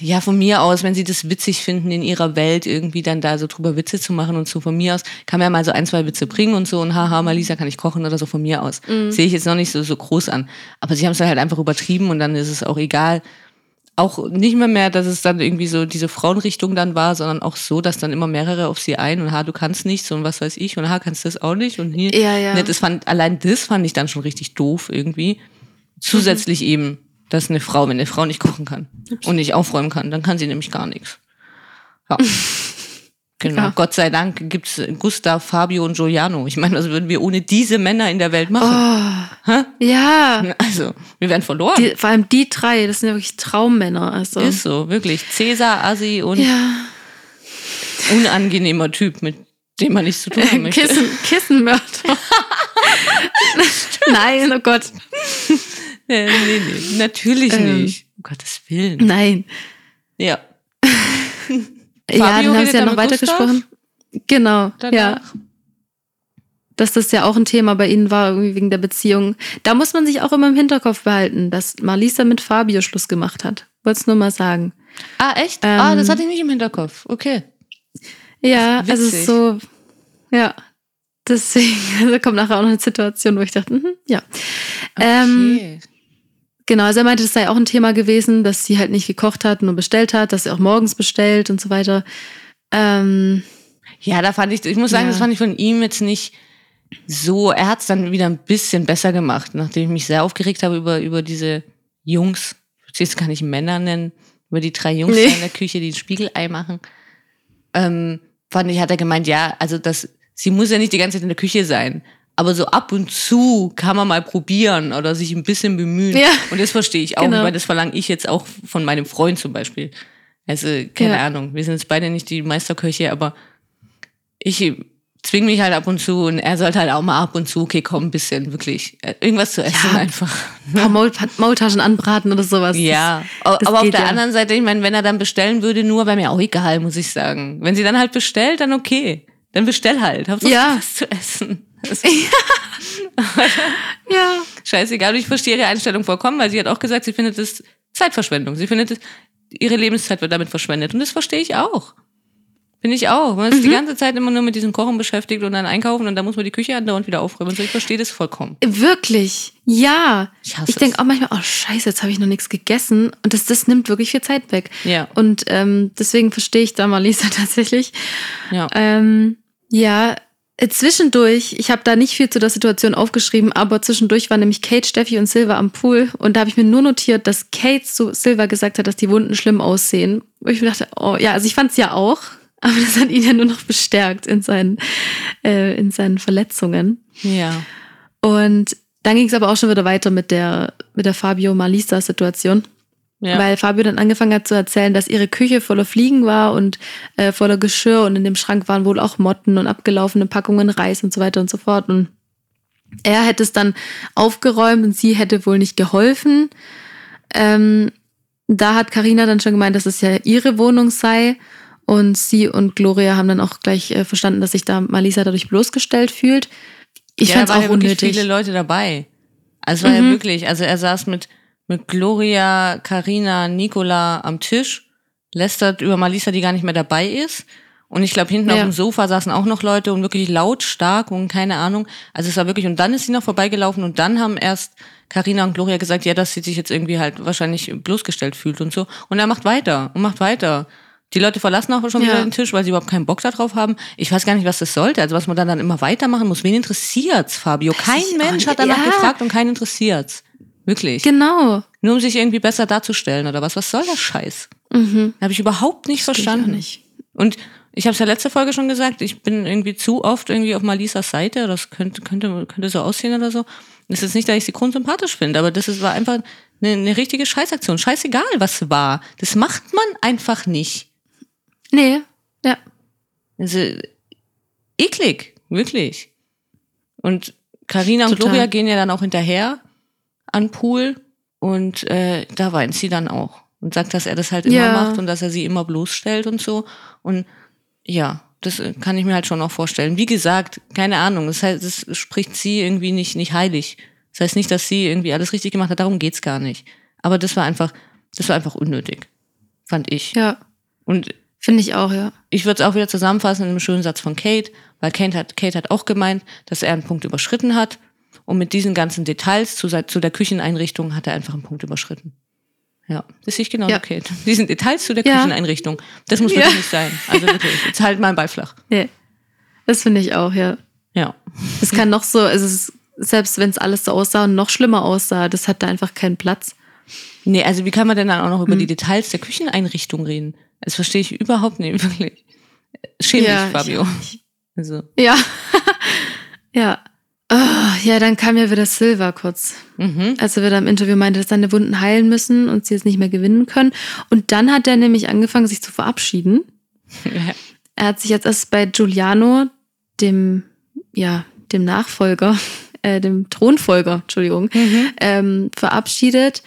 ja, von mir aus, wenn sie das witzig finden, in ihrer Welt irgendwie dann da so drüber Witze zu machen und so von mir aus, kann man ja mal so ein, zwei Witze bringen und so und haha, Malisa kann ich kochen oder so von mir aus. Sehe ich jetzt noch nicht so, so groß an. Aber sie haben es dann halt einfach übertrieben und dann ist es auch egal. Auch nicht mehr mehr, dass es dann irgendwie so diese Frauenrichtung dann war, sondern auch so, dass dann immer mehrere auf sie ein und ha, du kannst nichts und was weiß ich und ha, kannst das auch nicht und hier. Ja, ja. Ne, das fand, allein das fand ich dann schon richtig doof irgendwie. Zusätzlich eben, dass eine Frau, wenn eine Frau nicht kochen kann und nicht aufräumen kann, dann kann sie nämlich gar nichts. Ja. Genau. Ja. Gott sei Dank gibt's Gustav, Fabio und Giuliano. Ich meine, was würden wir ohne diese Männer in der Welt machen? Oh, ja. Also, wir wären verloren. Die, vor allem die drei, das sind ja wirklich Traummänner. Also. Ist so, wirklich. Cäsar, Assi und Ja. unangenehmer Typ, mit dem man nichts zu tun haben möchte. Kissen, Kissenmörder. Nein, oh Gott. Nee, nee, nee, natürlich Ähm. nicht. Um Gottes Willen. Nein. Ja. ja, dann haben sie ja noch weitergesprochen. Genau, Danach. ja. Dass das ja auch ein Thema bei ihnen war, irgendwie wegen der Beziehung. Da muss man sich auch immer im Hinterkopf behalten, dass Marlisa mit Fabio Schluss gemacht hat. Wollte es nur mal sagen. Ah, echt? Ähm. ah, das hatte ich nicht im Hinterkopf. Okay. Ja, also es ist so, ja. Deswegen, also kommt nachher auch noch eine Situation, wo ich dachte, mhm, ja. Ähm, okay. Genau, also er meinte, das sei auch ein Thema gewesen, dass sie halt nicht gekocht hat, nur bestellt hat, dass sie auch morgens bestellt und so weiter. Ähm, Ja, da fand ich, ich muss sagen, Ja. das fand ich von ihm jetzt nicht so. Er hat es dann wieder ein bisschen besser gemacht, nachdem ich mich sehr aufgeregt habe über, über diese Jungs. Ich jetzt gar nicht Männer nennen, über die drei Jungs Nee. in der Küche, die ein Spiegelei machen. Ähm, fand ich, hat er gemeint, ja, also das, sie muss ja nicht die ganze Zeit in der Küche sein. Aber so ab und zu kann man mal probieren oder sich ein bisschen bemühen. Ja. Und das verstehe ich auch, Genau. weil das verlange ich jetzt auch von meinem Freund zum Beispiel. Also, keine Ja. Ahnung, wir sind jetzt beide nicht die Meisterköche, aber ich zwinge mich halt ab und zu und er sollte halt auch mal ab und zu, okay, komm, ein bisschen, wirklich, äh, irgendwas zu essen Ja. einfach. ein paar Maul Maultaschen anbraten oder sowas. Ja, aber das auf geht der anderen Seite, ich meine, wenn er dann bestellen würde, nur wäre mir auch egal, muss ich sagen. Wenn sie dann halt bestellt, dann okay. Dann bestell halt. Hauptsache Ja. was zu essen. Ja. scheißegal. Ich verstehe ihre Einstellung vollkommen, weil sie hat auch gesagt, sie findet es Zeitverschwendung. Sie findet es, ihre Lebenszeit wird damit verschwendet. Und das verstehe ich auch. Finde ich auch. Man ist die ganze Zeit immer nur mit diesem Kochen beschäftigt und dann einkaufen und dann muss man die Küche andauernd wieder aufräumen. So, ich verstehe das vollkommen. Wirklich, ja. Ich Ich denke auch manchmal, oh scheiße, jetzt habe ich noch nichts gegessen. Und das, das nimmt wirklich viel Zeit weg. Ja. Und ähm, deswegen verstehe ich da mal Lisa tatsächlich. Ja. Ähm, ja, zwischendurch, ich habe da nicht viel zu der Situation aufgeschrieben, aber zwischendurch waren nämlich Kate, Steffi und Silva am Pool und da habe ich mir nur notiert, dass Kate zu Silva gesagt hat, dass die Wunden schlimm aussehen. Wo ich mir dachte, oh ja, also ich fand es ja auch, aber das hat ihn ja nur noch bestärkt in seinen, äh, in seinen Verletzungen. Ja. Und dann ging es aber auch schon wieder weiter mit der, mit der Fabio-Malisa-Situation. Ja. Weil Fabio dann angefangen hat zu erzählen, dass ihre Küche voller Fliegen war und äh, voller Geschirr und in dem Schrank waren wohl auch Motten und abgelaufene Packungen Reis und so weiter und so fort. Und er hätte es dann aufgeräumt und sie hätte wohl nicht geholfen. Ähm, da hat Karina dann schon gemeint, dass es ja ihre Wohnung sei. Und sie und Gloria haben dann auch gleich äh, verstanden, dass sich da Malisa dadurch bloßgestellt fühlt. Ich ja, fand es auch ja unnötig. viele Leute dabei. Also es war Mhm. ja wirklich, also er saß mit, mit Gloria, Karina, Nicola am Tisch, lästert über Malisa, die gar nicht mehr dabei ist. Und ich glaube, hinten Ja. auf dem Sofa saßen auch noch Leute und wirklich lautstark und keine Ahnung. Also es war wirklich, und dann ist sie noch vorbeigelaufen und dann haben erst Karina und Gloria gesagt, ja, dass sie sich jetzt irgendwie halt wahrscheinlich bloßgestellt fühlt und so. Und er macht weiter und macht weiter. Die Leute verlassen auch schon Ja. wieder den Tisch, weil sie überhaupt keinen Bock darauf haben. Ich weiß gar nicht, was das sollte. Also was man dann, dann immer weitermachen muss. Wen interessiert's, Fabio? Kein Mensch hat danach Ja. gefragt und keinen interessiert's. Wirklich. Genau. Nur um sich irgendwie besser darzustellen oder was. Was soll der Scheiß? Mhm. Habe ich überhaupt nicht Verstehe ich auch verstanden. nicht. Und ich habe es ja letzte Folge schon gesagt, ich bin irgendwie zu oft irgendwie auf Malisas Seite. Das könnte, könnte, könnte so aussehen oder so. Das ist nicht, dass ich sie grundsympathisch finde, aber das ist, war einfach eine, eine richtige Scheißaktion. Scheißegal, was war. Das macht man einfach nicht. Nee, ja. Also, eklig, wirklich. Und Karina und Total. Gloria gehen ja dann auch hinterher an Pool und äh, da weint sie dann auch und sagt, dass er das halt immer Ja. macht und dass er sie immer bloßstellt und so. Und ja, das äh, kann ich mir halt schon auch vorstellen. Wie gesagt, keine Ahnung, das heißt, das spricht sie irgendwie nicht, nicht heilig. Das heißt nicht, dass sie irgendwie alles richtig gemacht hat, darum geht's gar nicht. Aber das war einfach, das war einfach unnötig, fand ich. Ja, Und finde ich auch, ja. ich würde es auch wieder zusammenfassen in einem schönen Satz von Kate, weil Kate hat, Kate hat auch gemeint, dass er einen Punkt überschritten hat. Und mit diesen ganzen Details zu, zu der Kücheneinrichtung hat er einfach einen Punkt überschritten. Ja, das sehe ich genau, Ja. Kate. Diesen Details zu der Ja. Kücheneinrichtung, das muss Ja. wirklich nicht sein. Also wirklich, jetzt halt mal ein Beiflach. Nee. Das finde ich auch, ja. Ja. Es kann noch so, also es ist, selbst wenn es alles so aussah und noch schlimmer aussah, das hat da einfach keinen Platz. Nee, also wie kann man denn dann auch noch über Hm. die Details der Kücheneinrichtung reden? Das verstehe ich überhaupt nicht, wirklich. Schäm dich, Ja, ich Fabio. nicht. Also, Ja. ja. Ah, ja, dann kam ja wieder Silva kurz. mhm. als er wieder im Interview meinte, dass seine Wunden heilen müssen und sie jetzt nicht mehr gewinnen können. Und dann hat er nämlich angefangen, sich zu verabschieden. Er hat sich jetzt erst bei Giuliano, dem, ja, dem Nachfolger, äh, dem Thronfolger, Entschuldigung, Mhm. ähm, verabschiedet.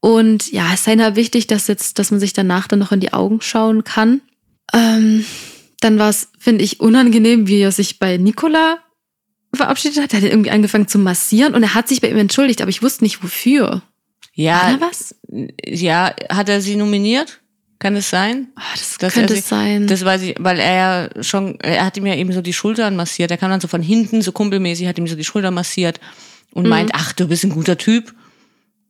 Und ja, es sei halt wichtig, dass jetzt, dass man sich danach dann noch in die Augen schauen kann. Ähm, dann war es, finde ich, unangenehm, wie er sich bei Nicola verabschiedet hat. Er hat irgendwie angefangen zu massieren und er hat sich bei ihm entschuldigt, aber ich wusste nicht wofür. Ja, da was? ja, hat er sie nominiert? Kann es sein? Ah, das Dass könnte er es sein. Das weiß ich, weil er ja schon, er hat ihm ja eben so die Schultern massiert. Er kam dann so von hinten, so kumpelmäßig, hat ihm so die Schultern massiert und Mhm. meint, ach, du bist ein guter Typ.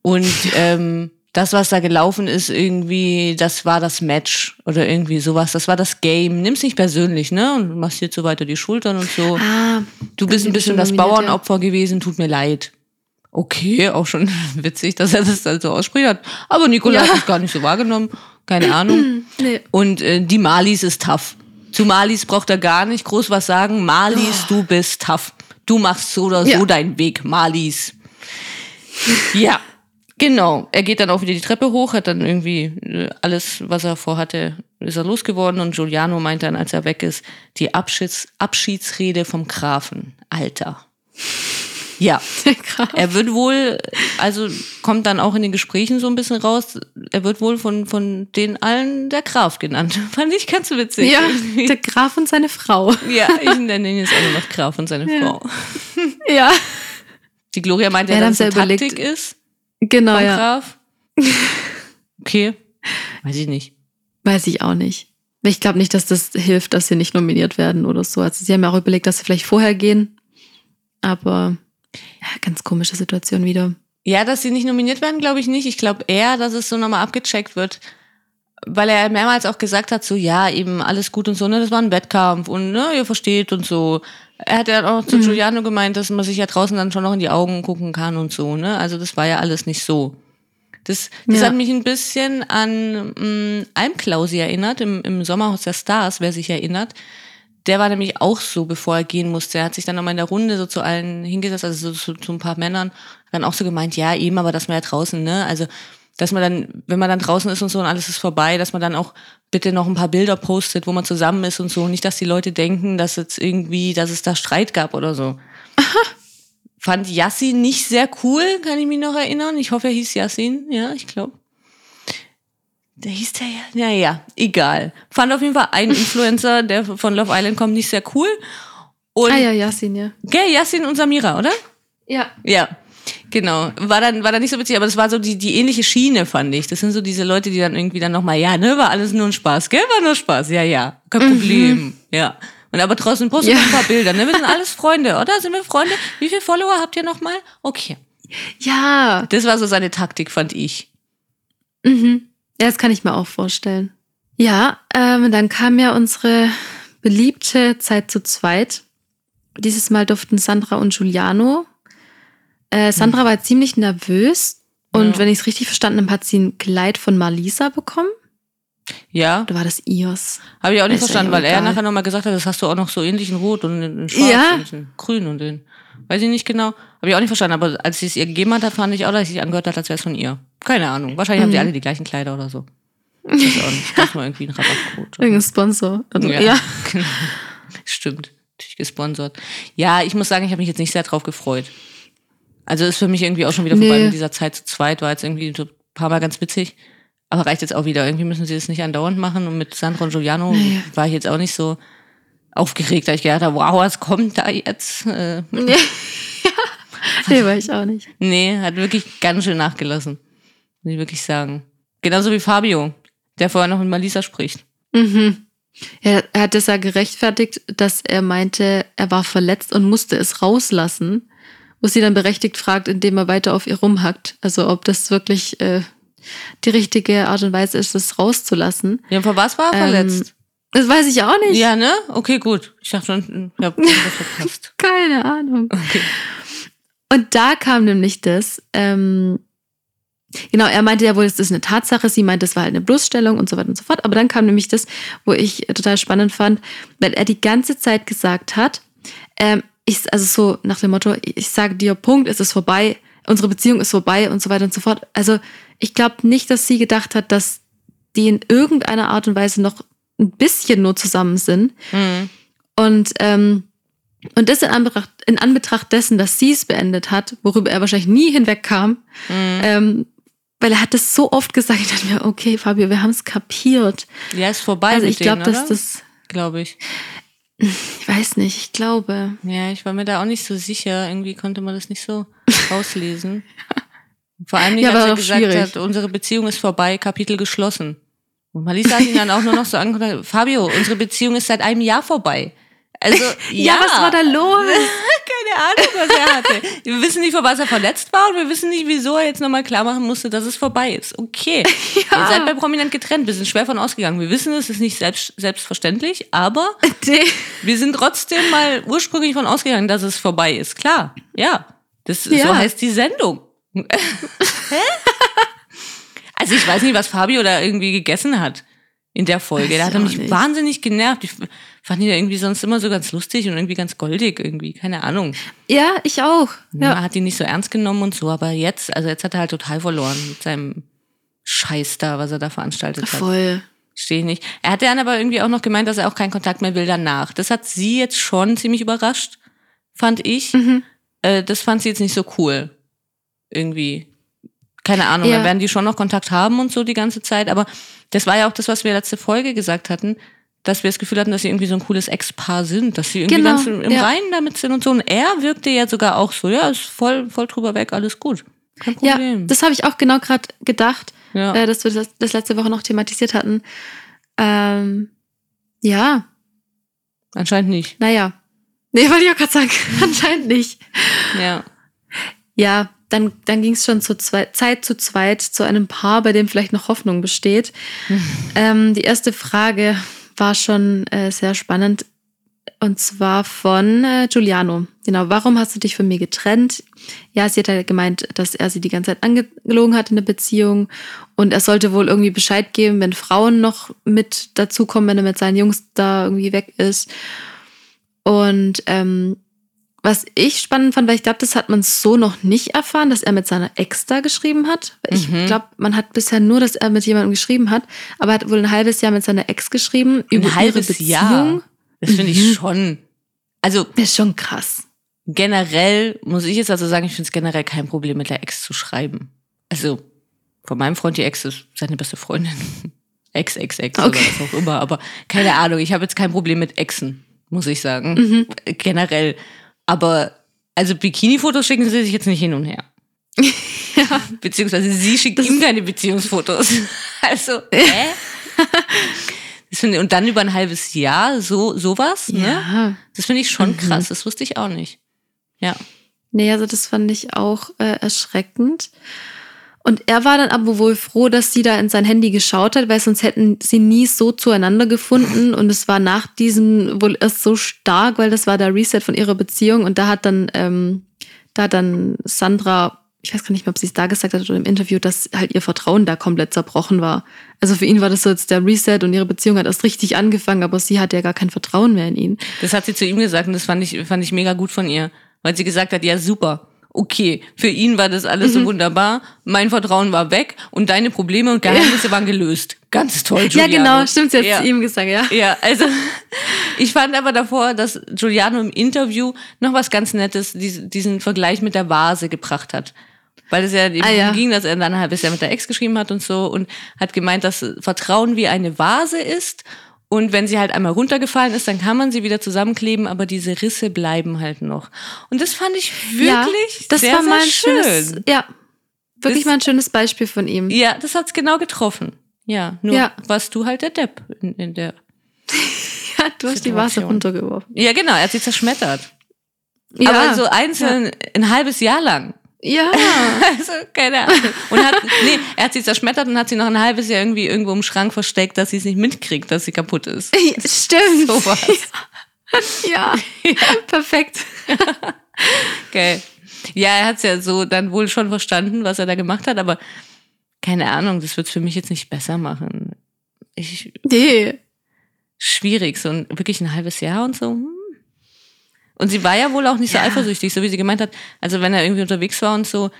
Und ähm, das, was da gelaufen ist, irgendwie, das war das Match oder irgendwie sowas. Das war das Game. Nimm's nicht persönlich, ne? Und massiert so weiter die Schultern und so. ah, Du bist ein bisschen das nominiert, ja. Bauernopfer gewesen, tut mir leid. Okay, auch schon witzig, dass er das dann so ausspricht hat. Aber Nicola Ja. hat es gar nicht so wahrgenommen. Keine Ahnung. nee. Und äh, die Malis ist tough. Zu Malis braucht er gar nicht groß was sagen. Malis, du bist tough. Du machst so oder so Ja. deinen Weg, Malis. Ja, genau. Er geht dann auch wieder die Treppe hoch, hat dann irgendwie äh, alles, was er vorhatte, ist er losgeworden. Und Giuliano meint dann, als er weg ist, die Abschieds Abschiedsrede vom Grafen. Alter. Ja. Er wird wohl, also kommt dann auch in den Gesprächen so ein bisschen raus, er wird wohl von, von den allen der Graf genannt. Fand ich ganz witzig. Ja, der Graf und seine Frau. ja, ich nenne ihn jetzt nur noch Graf und seine Ja. Frau. Ja, Die Gloria meint ja, dass es Taktik ist genau, vom ja. Graf. Okay, weiß ich nicht. Weiß ich auch nicht. Ich glaube nicht, dass das hilft, dass sie nicht nominiert werden oder so. Also sie haben ja auch überlegt, dass sie vielleicht vorher gehen. Aber ja, ganz komische Situation wieder. Ja, dass sie nicht nominiert werden, glaube ich nicht. Ich glaube eher, dass es so nochmal abgecheckt wird. Weil er mehrmals auch gesagt hat, so, ja, eben alles gut und so, ne, das war ein Wettkampf und, ne, ihr versteht und so. Er hat ja auch zu Mhm. Giuliano gemeint, dass man sich ja draußen dann schon noch in die Augen gucken kann und so, ne. Also das war ja alles nicht so. Das, das Ja. hat mich ein bisschen an mh, Almklausi erinnert, im, im Sommerhaus der Stars, wer sich erinnert. Der war nämlich auch so, bevor er gehen musste. Er hat sich dann nochmal in der Runde so zu allen hingesetzt, also so zu, zu ein paar Männern, dann auch so gemeint, ja, eben, aber dass man ja draußen, ne, also, dass man dann, wenn man dann draußen ist und so und alles ist vorbei, dass man dann auch bitte noch ein paar Bilder postet, wo man zusammen ist und so. Nicht, dass die Leute denken, dass jetzt irgendwie, dass es da Streit gab oder so. Fand Yassin nicht sehr cool, kann ich mich noch erinnern. Ich hoffe, er hieß Yassin, ja, ich glaube. Der hieß der ja. Naja, egal. Fand auf jeden Fall ein Influencer, der von Love Island kommt, nicht sehr cool. Und, Ah ja, Yasin, ja. gell, Yassin und Samira, oder? Ja. Ja, genau. War dann, war dann nicht so witzig, aber das war so die, die ähnliche Schiene, fand ich. Das sind so diese Leute, die dann irgendwie dann nochmal, ja, ne, war alles nur ein Spaß, gell, war nur Spaß, ja, ja, kein Problem, ja. Und aber trotzdem postet Ja. ein paar Bilder, ne, wir sind alles Freunde, oder? Sind wir Freunde? Wie viele Follower habt ihr nochmal? Okay. Ja. Das war so seine Taktik, fand ich. Mhm. Ja, das kann ich mir auch vorstellen. Ja, ähm, dann kam ja unsere beliebte Zeit zu zweit. Dieses Mal durften Sandra und Giuliano. Äh, Sandra war ziemlich nervös und Ja. wenn ich es richtig verstanden habe, hat sie ein Kleid von Malisa bekommen. Ja, Oder war das Ios? habe ich auch nicht Ist verstanden, weil er egal. nachher nochmal gesagt hat, das hast du auch noch so ähnlich in Rot und in, in Schwarz Ja. und in Grün und in, weiß ich nicht genau. Habe ich auch nicht verstanden, aber als sie es ihr gegeben hat, fand ich auch, dass sie sich angehört hat, als wäre es von ihr. Keine Ahnung. Wahrscheinlich haben Mhm. die alle die gleichen Kleider oder so. Ich weiß auch nicht. Das mal irgendwie ein Rabattcode. Irgendein Sponsor. Also, Ja, ja. genau. Stimmt. Natürlich gesponsert. Ja, ich muss sagen, ich habe mich jetzt nicht sehr drauf gefreut. Also ist für mich irgendwie auch schon wieder vorbei Nee. mit dieser Zeit zu zweit, war jetzt irgendwie so ein paar Mal ganz witzig. Aber reicht jetzt auch wieder. Irgendwie müssen sie das nicht andauernd machen. Und mit Sandra und Giuliano Nee. war ich jetzt auch nicht so aufgeregt, da ich gedacht habe, wow, was kommt da jetzt? Äh, Nee. nee, war ich auch nicht. nee, hat wirklich ganz schön nachgelassen. Muss ich wirklich sagen. Genauso wie Fabio, der vorher noch mit Malisa spricht. Mhm. Er hat das ja gerechtfertigt, dass er meinte, er war verletzt und musste es rauslassen. Wo sie dann berechtigt fragt, indem er weiter auf ihr rumhackt. Also ob das wirklich äh, die richtige Art und Weise ist, das rauszulassen. Ja, vor was war er Ähm, verletzt? Das weiß ich auch nicht. Ja, ne? Okay, gut. Ich dachte schon, ich hab das verpasst. Keine Ahnung. Okay. Und da kam nämlich das, ähm, genau, er meinte ja wohl, es ist eine Tatsache, sie meinte, es war halt eine Bloßstellung und so weiter und so fort. Aber dann kam nämlich das, wo ich total spannend fand, weil er die ganze Zeit gesagt hat, ähm, ich, also so nach dem Motto, ich sage dir, Punkt, es ist vorbei, unsere Beziehung ist vorbei und so weiter und so fort. Also ich glaube nicht, dass sie gedacht hat, dass die in irgendeiner Art und Weise noch ein bisschen nur zusammen sind. Mhm. Und, ähm, und das in Anbetracht, in Anbetracht dessen, dass sie es beendet hat, worüber er wahrscheinlich nie hinwegkam, Mhm. ähm, weil er hat das so oft gesagt, ich dachte mir, okay, Fabio, wir haben es kapiert. Ja, ist vorbei Also ich glaube, dass das, Glaube ich. Ich weiß nicht, ich glaube. Ja, ich war mir da auch nicht so sicher. Irgendwie konnte man das nicht so rauslesen. Vor allem nicht, Ja, als er gesagt schwierig. hat, unsere Beziehung ist vorbei, Kapitel geschlossen. Und Malisa hat ihn dann auch nur noch so angeguckt, Fabio, unsere Beziehung ist seit einem Jahr vorbei. Also, ja. Ja, was war da los? Keine Ahnung, was er hatte. Wir wissen nicht, vor was er verletzt war und wir wissen nicht, wieso er jetzt nochmal klar machen musste, dass es vorbei ist. Okay. Ihr seid bei Prominent getrennt. Wir sind schwer von ausgegangen. Wir wissen, es ist nicht selbst, selbstverständlich, aber wir sind trotzdem mal ursprünglich von ausgegangen, dass es vorbei ist. Klar. Ja. Das, So Ja. heißt die Sendung. Hä? Also ich weiß nicht, was Fabio da irgendwie gegessen hat in der Folge. Der hat auch mich wahnsinnig genervt. Ich fand ihn ja irgendwie sonst immer so ganz lustig und irgendwie ganz goldig irgendwie. Keine Ahnung. Ja, ich auch. Ja. Ja. hat ihn nicht so ernst genommen und so, aber jetzt, also jetzt hat er halt total verloren mit seinem Scheiß da, was er da veranstaltet hat. Voll. Stehe ich nicht. Er hat dann aber irgendwie auch noch gemeint, dass er auch keinen Kontakt mehr will danach. Das hat sie jetzt schon ziemlich überrascht, fand ich. Mhm. Äh, das fand sie jetzt nicht so cool. Irgendwie. Keine Ahnung, Ja. dann werden die schon noch Kontakt haben und so die ganze Zeit. Aber das war ja auch das, was wir letzte Folge gesagt hatten, dass wir das Gefühl hatten, dass sie irgendwie so ein cooles Ex-Paar sind, dass sie irgendwie Genau, ganz im ja. Reinen damit sind und so. Und er wirkte ja sogar auch so, ja, ist voll, voll drüber weg, alles gut. Kein Ja, Problem. das habe ich auch genau gerade gedacht, Ja. äh, dass wir das, das letzte Woche noch thematisiert hatten. Ähm, Ja, Anscheinend nicht. naja. Nee, wollte ich auch gerade sagen. Anscheinend nicht. Ja. Ja, dann, dann ging es schon zur Zwei Zeit zu zweit zu einem Paar, bei dem vielleicht noch Hoffnung besteht. ähm, die erste Frage war schon äh, sehr spannend. Und zwar von äh, Giuliano. Genau, warum hast du dich von mir getrennt? Ja, sie hat halt gemeint, dass er sie die ganze Zeit angelogen hat in der Beziehung. Und er sollte wohl irgendwie Bescheid geben, wenn Frauen noch mit dazukommen, wenn er mit seinen Jungs da irgendwie weg ist. Und ähm, was ich spannend fand, weil ich glaube, das hat man so noch nicht erfahren, dass er mit seiner Ex da geschrieben hat. Ich Mhm. glaube, man hat bisher nur, dass er mit jemandem geschrieben hat, aber er hat wohl ein halbes Jahr mit seiner Ex geschrieben über Ein halbes Beziehung. Jahr. Das finde Mhm. ich schon. Also Das ist schon krass. generell muss ich jetzt also sagen, ich finde es generell kein Problem, mit der Ex zu schreiben. Also von meinem Freund die Ex ist seine beste Freundin. Ex, Ex, Ex Okay. oder was auch immer. Aber keine Ahnung, ich habe jetzt kein Problem mit Exen, muss ich sagen. Mhm. Generell. Aber also Bikini-Fotos schicken sie sich jetzt nicht hin und her. Beziehungsweise sie schickt ihm keine Beziehungsfotos. Also, hä? Das finde, und dann über ein halbes Jahr so sowas, ne? Ja. Das finde ich schon Mhm. krass. Das wusste ich auch nicht. Ja. Nee, also das fand ich auch äh, erschreckend. Und er war dann aber wohl froh, dass sie da in sein Handy geschaut hat, weil sonst hätten sie nie so zueinander gefunden. Und es war nach diesem wohl erst so stark, weil das war der Reset von ihrer Beziehung. Und da hat dann, ähm, da hat dann Sandra, ich weiß gar nicht mehr, ob sie es da gesagt hat oder im Interview, dass halt ihr Vertrauen da komplett zerbrochen war. Also für ihn war das so jetzt der Reset und ihre Beziehung hat erst richtig angefangen, aber sie hatte ja gar kein Vertrauen mehr in ihn. Das hat sie zu ihm gesagt und das fand ich, fand ich mega gut von ihr. Weil sie gesagt hat, ja, super. Okay, für ihn war das alles Mhm. so wunderbar. Mein Vertrauen war weg und deine Probleme und Geheimnisse waren gelöst. Ganz toll, Ja, Giuliano. genau, stimmt, sie hat Ja. zu ihm gesagt, ja. Ja, also ich fand aber davor, dass Giuliano im Interview noch was ganz Nettes, diesen, diesen Vergleich mit der Vase gebracht hat. Weil es ja eben Ah, ja. ging, dass er dann ein halbes Jahr mit der Ex geschrieben hat und so und hat gemeint, dass Vertrauen wie eine Vase ist und wenn sie halt einmal runtergefallen ist, dann kann man sie wieder zusammenkleben, aber diese Risse bleiben halt noch. Und das fand ich wirklich ja, das sehr, war mal ein sehr schönes, schön. ja, wirklich Das- mal ein schönes Beispiel von ihm. Ja, das hat's genau getroffen. Ja, nur Ja. warst du halt der Depp in, in der Ja, du hast die Vase runtergeworfen. Ja, genau, er hat sie zerschmettert. Ja, Aber so einzeln ein halbes Jahr lang. Ja. Also, keine Ahnung. Und hat, nee, er hat sie zerschmettert und hat sie noch ein halbes Jahr irgendwie irgendwo im Schrank versteckt, dass sie es nicht mitkriegt, dass sie kaputt ist. Ja, Stimmt. So was. Ja. perfekt. Geil. Ja, er hat es ja so dann wohl schon verstanden, was er da gemacht hat, aber keine Ahnung, das wird es für mich jetzt nicht besser machen. Ich, Nee. schwierig, so ein, wirklich ein halbes Jahr und so. hm. Und sie war ja wohl auch nicht so Ja. eifersüchtig, so wie sie gemeint hat. Also wenn er irgendwie unterwegs war und so,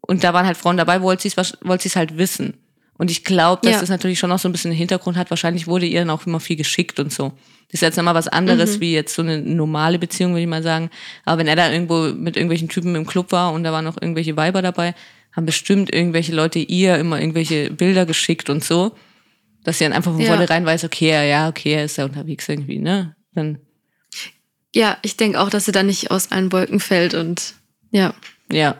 und da waren halt Frauen dabei, wollte sie es wollte sie's halt wissen. Und ich glaube, dass Ja. das natürlich schon auch so ein bisschen einen Hintergrund hat. Wahrscheinlich wurde ihr dann auch immer viel geschickt und so. Das ist jetzt nochmal was anderes Mhm. wie jetzt so eine normale Beziehung, würde ich mal sagen. Aber wenn er da irgendwo mit irgendwelchen Typen im Club war und da waren noch irgendwelche Weiber dabei, haben bestimmt irgendwelche Leute ihr immer irgendwelche Bilder geschickt und so. Dass sie dann einfach von Ja. vornherein weiß, okay, ja, okay, er ist ja unterwegs irgendwie, ne? Dann, Ja, ich denke auch, dass sie da nicht aus allen Wolken fällt und ja. ja,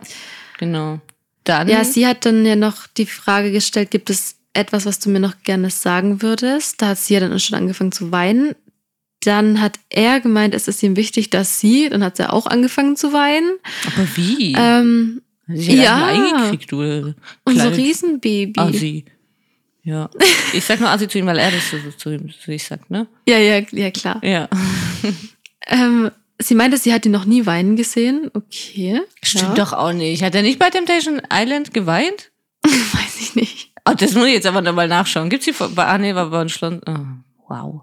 genau. Dann, Ja, sie hat dann ja noch die Frage gestellt, gibt es etwas, was du mir noch gerne sagen würdest? Da hat sie ja dann schon angefangen zu weinen. Dann hat er gemeint, es ist ihm wichtig, dass sie, dann hat sie auch angefangen zu weinen. aber wie? Ähm, Hat sich ja, eingekriegt, du unser kleine Riesenbaby. Assi. Ja. Ich sag nur Assi zu ihm, weil er das so, so zu ihm zu sich sagt, ne? Ja, ja, ja, klar. Ja. Ähm, sie meinte, sie hat ihn noch nie weinen gesehen. Okay. Stimmt ja. doch auch nicht. Hat er nicht bei Temptation Island geweint? Weiß ich nicht. Oh, das muss ich jetzt aber nochmal nachschauen. Gibt's die bei nee, war bei uns. Oh, wow.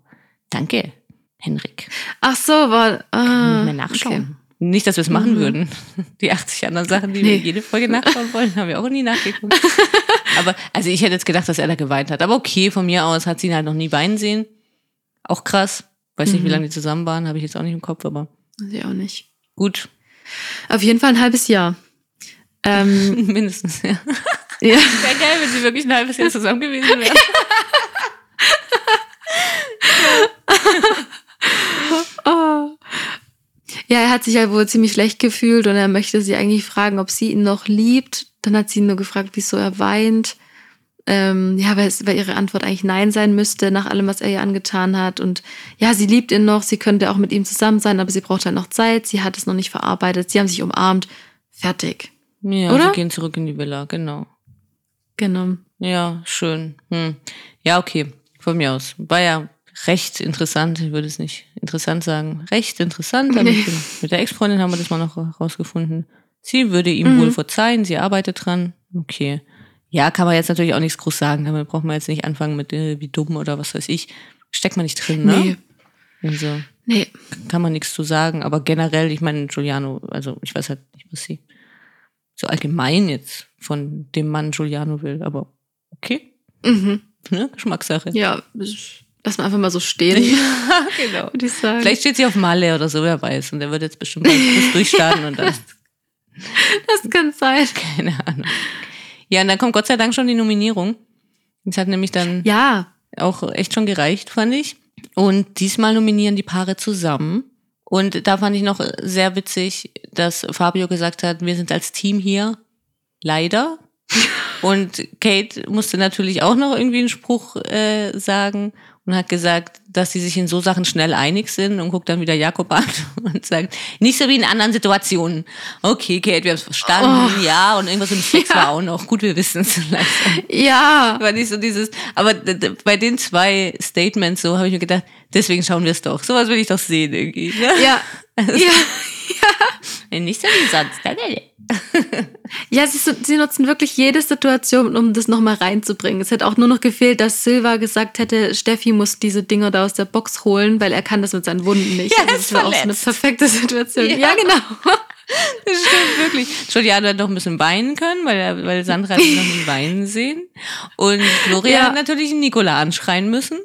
Danke, Henrik. Ach so, war. Ah, Nicht mehr nachschauen. okay. Nicht, dass wir es machen Mhm. würden. Die 80 anderen Sachen, die Nee. wir jede Folge nachschauen wollen, haben wir auch nie nachgeguckt. Aber, also ich hätte jetzt gedacht, dass er da geweint hat. Aber okay, von mir aus hat sie ihn halt noch nie weinen sehen. Auch krass. Weiß nicht, wie Mhm. lange die zusammen waren, habe ich jetzt auch nicht im Kopf, aber Weiß ich auch nicht. gut. Auf jeden Fall ein halbes Jahr. Ähm, Mindestens, ja. ja. Wäre geil, wenn sie wirklich ein halbes Jahr zusammen gewesen wären. Oh. Ja, er hat sich ja wohl ziemlich schlecht gefühlt und er möchte sie eigentlich fragen, ob sie ihn noch liebt. Dann hat sie ihn nur gefragt, wieso er weint. Ähm, ja, weil, es, weil ihre Antwort eigentlich Nein sein müsste, nach allem, was er ihr angetan hat. Und ja, sie liebt ihn noch, sie könnte auch mit ihm zusammen sein, aber sie braucht halt noch Zeit, sie hat es noch nicht verarbeitet, sie haben sich umarmt, fertig. Ja, Oder? sie gehen zurück in die Villa, genau. Genau. Ja, schön. Hm. Ja, okay. Von mir aus. War ja recht interessant. Ich würde es nicht interessant sagen. Recht interessant. Aber Nee. mit, der Ex-Freundin haben wir das mal noch herausgefunden. Sie würde ihm Mhm. wohl verzeihen. Sie arbeitet dran. Okay. Ja, kann man jetzt natürlich auch nichts groß sagen. Damit braucht man jetzt nicht anfangen mit äh, wie dumm oder was weiß ich. Steckt man nicht drin, ne? Nee. Also Nee. kann man nichts zu sagen. Aber generell, ich meine, Giuliano, also ich weiß halt nicht, was sie so allgemein jetzt von dem Mann Giuliano will. Aber okay. Mhm. Ne? Geschmackssache. Ja, lass mal einfach mal so stehen, Ja, genau. würde ich sagen. Vielleicht steht sie auf Malle oder so, wer weiß. Und der wird jetzt bestimmt mal durchstarten und dann, das kann sein. keine Ahnung. Ja, und dann kommt Gott sei Dank schon die Nominierung. Das hat nämlich dann Ja, auch echt schon gereicht, fand ich. Und diesmal nominieren die Paare zusammen. Und da fand ich noch sehr witzig, dass Fabio gesagt hat, wir sind als Team hier. Leider. Und Kate musste natürlich auch noch irgendwie einen Spruch äh, sagen und hat gesagt, dass sie sich in so Sachen schnell einig sind und guckt dann wieder Jakob an und sagt, nicht so wie in anderen Situationen. Okay, Kate, wir haben es verstanden, ja, und irgendwas mit Sex Ja. war auch noch. Gut, wir wissen es ja. War nicht so dieses, aber bei den zwei Statements so habe ich mir gedacht, deswegen schauen wir es doch. Sowas will ich doch sehen irgendwie. Ne? Ja. Ja. Nicht so wie sonst. Ja, sie, sie nutzen wirklich jede Situation, um das nochmal reinzubringen. Es hätte auch nur noch gefehlt, dass Silva gesagt hätte, Steffi muss diese Dinger da aus der Box holen, weil er kann das mit seinen Wunden nicht. Ja, also ist das wäre auch so eine perfekte Situation. Ja. Ja, genau. Das stimmt wirklich. Giuliano hat noch ein bisschen weinen können, weil, weil Sandra hat noch nie weinen sehen. Und Gloria Ja. hat natürlich Nikola anschreien müssen.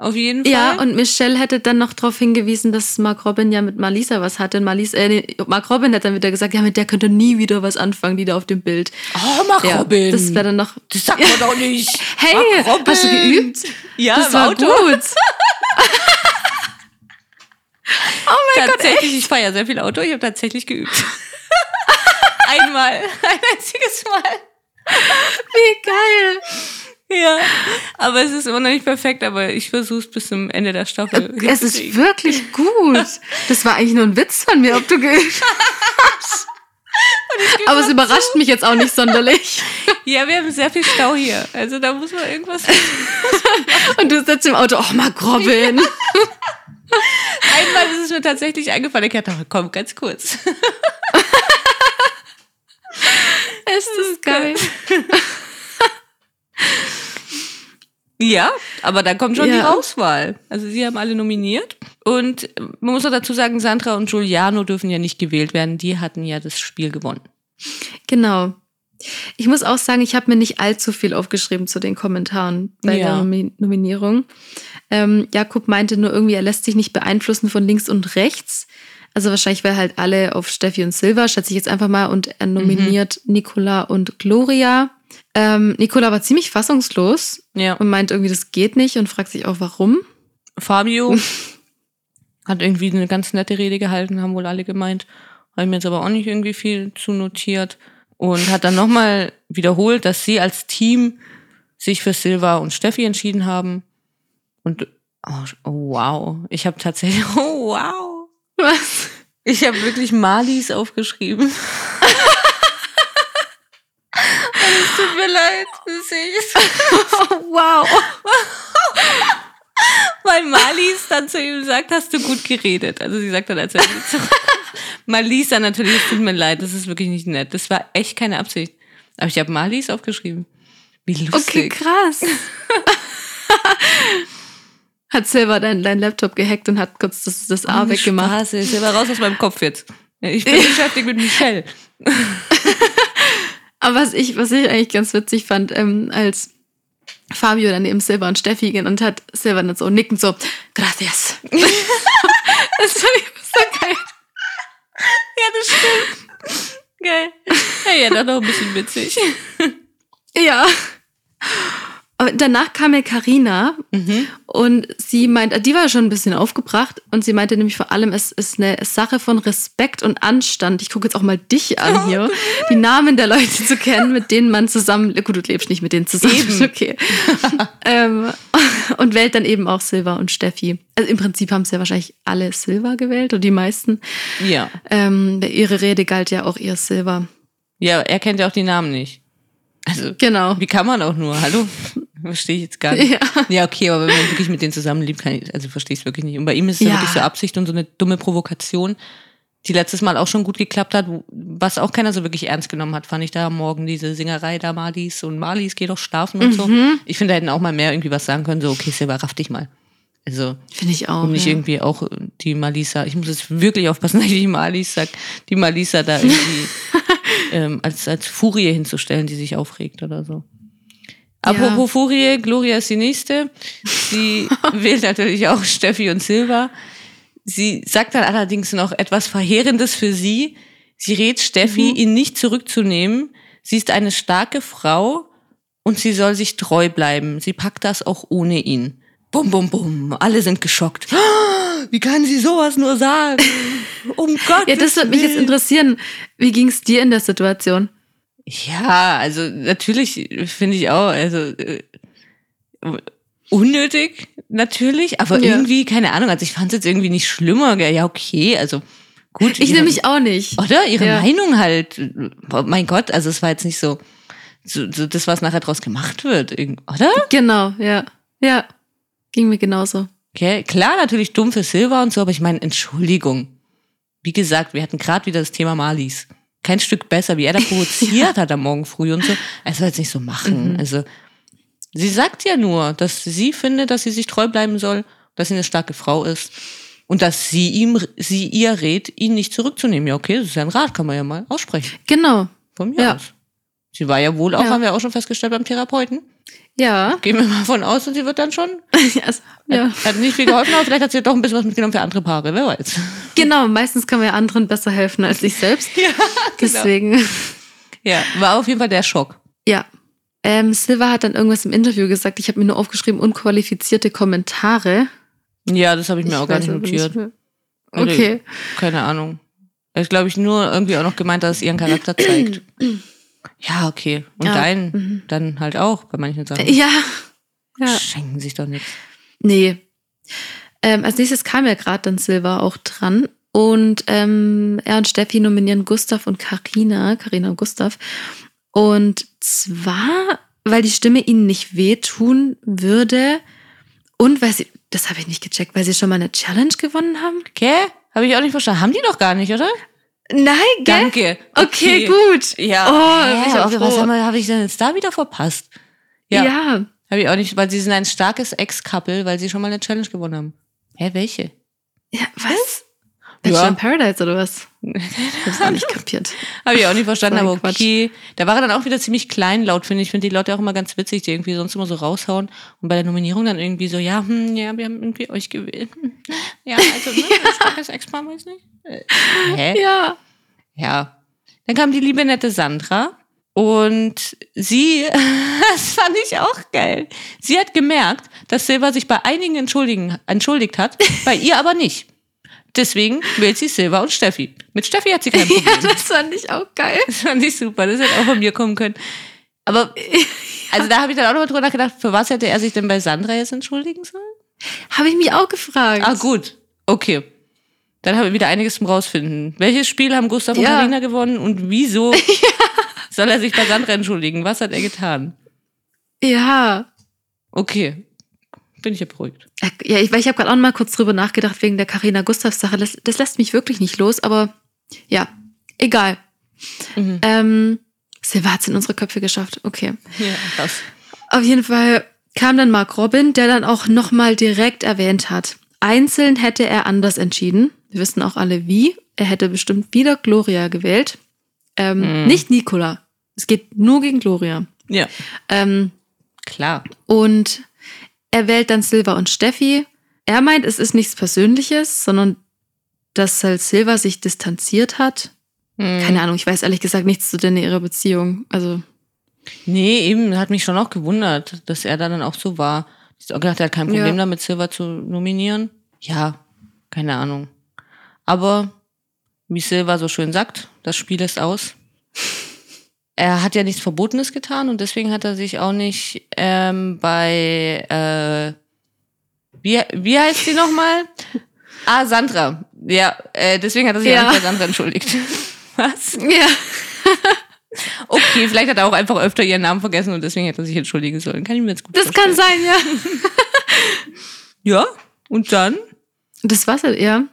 Auf jeden Fall. Ja, und Michelle hätte dann noch darauf hingewiesen, dass Mark Robin ja mit Malisa was hatte. Und Malisa, äh, nee, Mark Robin hat dann wieder gesagt, ja, mit der könnte nie wieder was anfangen, die da auf dem Bild. oh, Mark Ja, Robin. das wäre dann noch. das sagt man doch nicht. Hey, hast du geübt? Ja, das war Auto. gut. oh mein Gott, tatsächlich, ich fahre ja sehr viel Auto. Ich habe tatsächlich geübt. Einmal. Ein einziges Mal. wie geil. Ja, aber es ist immer noch nicht perfekt, aber ich versuche es bis zum Ende der Staffel. Es ist wirklich gut. Das war eigentlich nur ein Witz von mir, ob du geübt hast. Aber es überrascht mich jetzt auch nicht sonderlich. Ja, wir haben sehr viel Stau hier. Also da muss man irgendwas. Und du sitzt im Auto, oh, Mark Robin. Einmal ist es mir tatsächlich eingefallen. Ich dachte, komm, ganz kurz. Es ist geil. Ja, aber dann kommt schon die Ja. Auswahl. Also sie haben alle nominiert. Und man muss auch dazu sagen, Sandra und Giuliano dürfen ja nicht gewählt werden. Die hatten ja das Spiel gewonnen. Genau. Ich muss auch sagen, ich habe mir nicht allzu viel aufgeschrieben zu den Kommentaren bei Ja. der Nomi Nominierung. Ähm, Jakob meinte nur irgendwie, er lässt sich nicht beeinflussen von links und rechts. Also wahrscheinlich, weil halt alle auf Steffi und Silva, schätze ich jetzt einfach mal, und er nominiert Nicola und Gloria. Ähm, Nicola war ziemlich fassungslos Ja. und meint irgendwie, das geht nicht und fragt sich auch, warum. Fabio hat irgendwie eine ganz nette Rede gehalten, haben wohl alle gemeint. Habe ich mir jetzt aber auch nicht irgendwie viel zu notiert. Und hat dann nochmal wiederholt, dass sie als Team sich für Silva und Steffi entschieden haben. Und oh, oh wow, ich habe tatsächlich, oh wow, Was? ich habe wirklich Malis aufgeschrieben. Es tut mir leid, das sehe ich wow. Weil Marlies dann zu ihm sagt, hast du gut geredet. Also sie sagt dann, als er zurück. Marlies dann natürlich, es tut mir leid, das ist wirklich nicht nett. Das war echt keine Absicht. Aber ich habe Marlies aufgeschrieben. Wie Okay, lustig. krass. hat Silva dein, dein Laptop gehackt und hat kurz das, das A Ohne weggemacht. Spaß, aber raus aus meinem Kopf jetzt. Ich bin beschäftigt mit Michelle. Aber was ich, was ich eigentlich ganz witzig fand, ähm, als Fabio dann neben Silva und Steffi ging und hat Silva dann so nickend so, gracias. das fand ich so geil. Ja, das stimmt. Geil. Ja, ja, doch noch ein bisschen witzig. Ja. Aber danach kam ja Carina Mhm. und sie meint, die war schon ein bisschen aufgebracht und sie meinte nämlich vor allem, es ist eine Sache von Respekt und Anstand. Ich gucke jetzt auch mal dich an hier, die Namen der Leute zu kennen, mit denen man zusammen, gut, du lebst nicht mit denen zusammen, Eben. okay. ähm, und wählt dann eben auch Silva und Steffi. Also im Prinzip haben sie ja wahrscheinlich alle Silva gewählt oder die meisten. Ja. Ähm, ihre Rede galt ja auch ihr Silva. Ja, er kennt ja auch die Namen nicht. Also, Genau. wie kann man auch nur? Hallo? Verstehe ich jetzt gar nicht. Ja. Ja, okay, aber wenn man wirklich mit denen zusammenlebt, kann ich, also verstehe ich es wirklich nicht. Und bei ihm ist es ja. Wirklich so Absicht und so eine dumme Provokation, die letztes Mal auch schon gut geklappt hat, was auch keiner so wirklich ernst genommen hat, fand ich da morgen diese Singerei da Malis und Malis, geh doch schlafen und so. Mhm. Ich finde, da hätten auch mal mehr irgendwie was sagen können, so, okay, Silber, raff dich mal. Also, Finde ich auch. um nicht ja. irgendwie auch die Malisa, ich muss jetzt wirklich aufpassen, dass ich die Malis sag, die Malisa da irgendwie ähm, als, als Furie hinzustellen, die sich aufregt oder so. Apropos Furie, Gloria ist die nächste. Sie wählt natürlich auch Steffi und Silva. Sie sagt dann allerdings noch etwas Verheerendes für sie. Sie rät Steffi, ihn nicht zurückzunehmen. Sie ist eine starke Frau und sie soll sich treu bleiben. Sie packt das auch ohne ihn. Bum, bum, bum. Alle sind geschockt. Wie kann sie sowas nur sagen? Um Gott. Ja, das würde mich jetzt interessieren. Wie ging es dir in der Situation? Ja, also natürlich finde ich auch, also äh, unnötig natürlich, aber Ja. irgendwie, keine Ahnung, also ich fand es jetzt irgendwie nicht schlimmer. gell, Ja, okay, also gut. Ich ihre- nämlich auch nicht. Oder? Ihre Ja. Meinung halt. Oh mein Gott, also es war jetzt nicht so, so, so das, was nachher draus gemacht wird, oder? Genau, ja. Ja. Ging mir genauso. Okay, klar, natürlich dumm für Silva und so, aber ich meine, Entschuldigung. Wie gesagt, wir hatten gerade wieder das Thema Malis. Kein Stück besser, wie er da provoziert hat am Morgen früh und so. Er soll jetzt nicht so machen. Also, sie sagt ja nur, dass sie findet, dass sie sich treu bleiben soll, dass sie eine starke Frau ist und dass sie ihm, sie ihr rät, ihn nicht zurückzunehmen. Ja, okay, das ist ja ein Rat, kann man ja mal aussprechen. Genau. Von mir Ja. aus. Sie war ja wohl auch, Ja. haben wir auch schon festgestellt, beim Therapeuten. Ja. Gehen wir mal von aus und sie wird dann schon. Also, ja. Hat nicht viel geholfen, aber vielleicht hat sie doch ein bisschen was mitgenommen für andere Paare, wer weiß. Genau, meistens kann man ja anderen besser helfen als sich selbst. Ja, Deswegen, Ja, war auf jeden Fall der Schock. ja. Ähm, Silva hat dann irgendwas im Interview gesagt. Ich habe mir nur aufgeschrieben, unqualifizierte Kommentare. Ja, das habe ich mir Ich auch gar nicht notiert. mehr. Also, Okay. Keine Ahnung. Er ist, glaube ich, nur irgendwie auch noch gemeint, dass es ihren Charakter zeigt. Ja, okay. Und Ja, dein mhm. dann halt auch bei manchen Sachen. Ja. Ja. Schenken sich doch nichts. Nee. Ähm, als nächstes kam ja gerade dann Silva auch dran. Und ähm, er und Steffi nominieren Gustav und Karina, Karina und Gustav. Und zwar, weil die Stimme ihnen nicht wehtun würde und weil sie, das habe ich nicht gecheckt, weil sie schon mal eine Challenge gewonnen haben. Okay? Habe ich auch nicht verstanden. Haben die doch gar nicht, oder? Nein, gell? Danke. Okay, gut. Ja. Oh, auch aber was habe hab ich denn jetzt da wieder verpasst? Ja. Ja. Habe ich auch nicht, weil sie sind ein starkes Ex-Couple, weil sie schon mal eine Challenge gewonnen haben. Hä, welche? ja. was? Ja. Bachelor in Paradise oder was? Ich hab's auch nicht kapiert. Habe ich auch nicht verstanden, aber Quatsch. okay. Da war er dann auch wieder ziemlich kleinlaut, finde ich. Ich finde die Leute auch immer ganz witzig, die irgendwie sonst immer so raushauen und bei der Nominierung dann irgendwie so, ja, hm, ja, wir haben irgendwie euch gewählt. Hm. Ja, also, ne, ein starkes Ex-Paar, weiß nicht. Äh, Hä? Ja. Ja. Dann kam die liebe nette Sandra und sie, das fand ich auch geil. Sie hat gemerkt, dass Silva sich bei einigen entschuldigen, entschuldigt hat, bei ihr aber nicht. Deswegen wählt sie Silva und Steffi. Mit Steffi hat sie kein Problem. ja, das fand ich auch geil. Das fand ich super. Das hätte auch von mir kommen können. Aber, also da habe ich dann auch noch mal drüber nachgedacht, für was hätte er sich denn bei Sandra jetzt entschuldigen sollen? Habe ich mich auch gefragt. Ah, gut. Okay. Dann haben wir wieder einiges zum rausfinden. Welches Spiel haben Gustav und Ja. Karina gewonnen und wieso soll er sich bei Sandra entschuldigen? Was hat er getan? Ja. Okay. Bin ich ja beruhigt. Ja, ich, weil ich habe gerade auch noch mal kurz drüber nachgedacht wegen der Carina Gustavs Sache. Das, das lässt mich wirklich nicht los, aber ja, egal. Mhm. Ähm, Silva hat's in unsere Köpfe geschafft. Okay. Ja, krass. Auf jeden Fall kam dann Mark Robin, der dann auch noch mal direkt erwähnt hat. Einzeln hätte er anders entschieden. Wir wissen auch alle wie. Er hätte bestimmt wieder Gloria gewählt. Ähm, Mhm. Nicht Nicola. Es geht nur gegen Gloria. Ja, Ähm, klar. Und er wählt dann Silva und Steffi. Er meint, es ist nichts Persönliches, sondern dass halt Silva sich distanziert hat. Mhm. Keine Ahnung, ich weiß ehrlich gesagt nichts zu denen ihrer Beziehung. Also, Nee, eben, hat mich schon auch gewundert, dass er da dann auch so war. Ich habe gedacht, er hat kein Problem Ja. damit, Silver zu nominieren. Ja, keine Ahnung. Aber, wie Silver so schön sagt, das Spiel ist aus. Er hat ja nichts Verbotenes getan und deswegen hat er sich auch nicht ähm, bei, äh, wie, wie heißt sie nochmal? Ah, Sandra. Ja, äh, deswegen hat er sich Ja. auch nicht bei Sandra entschuldigt. Was? Ja. Okay, vielleicht hat er auch einfach öfter ihren Namen vergessen und deswegen hätte er sich entschuldigen sollen. Kann ich mir jetzt gut Das kann vorstellen. sein, ja. Ja, und dann? Das war's ja.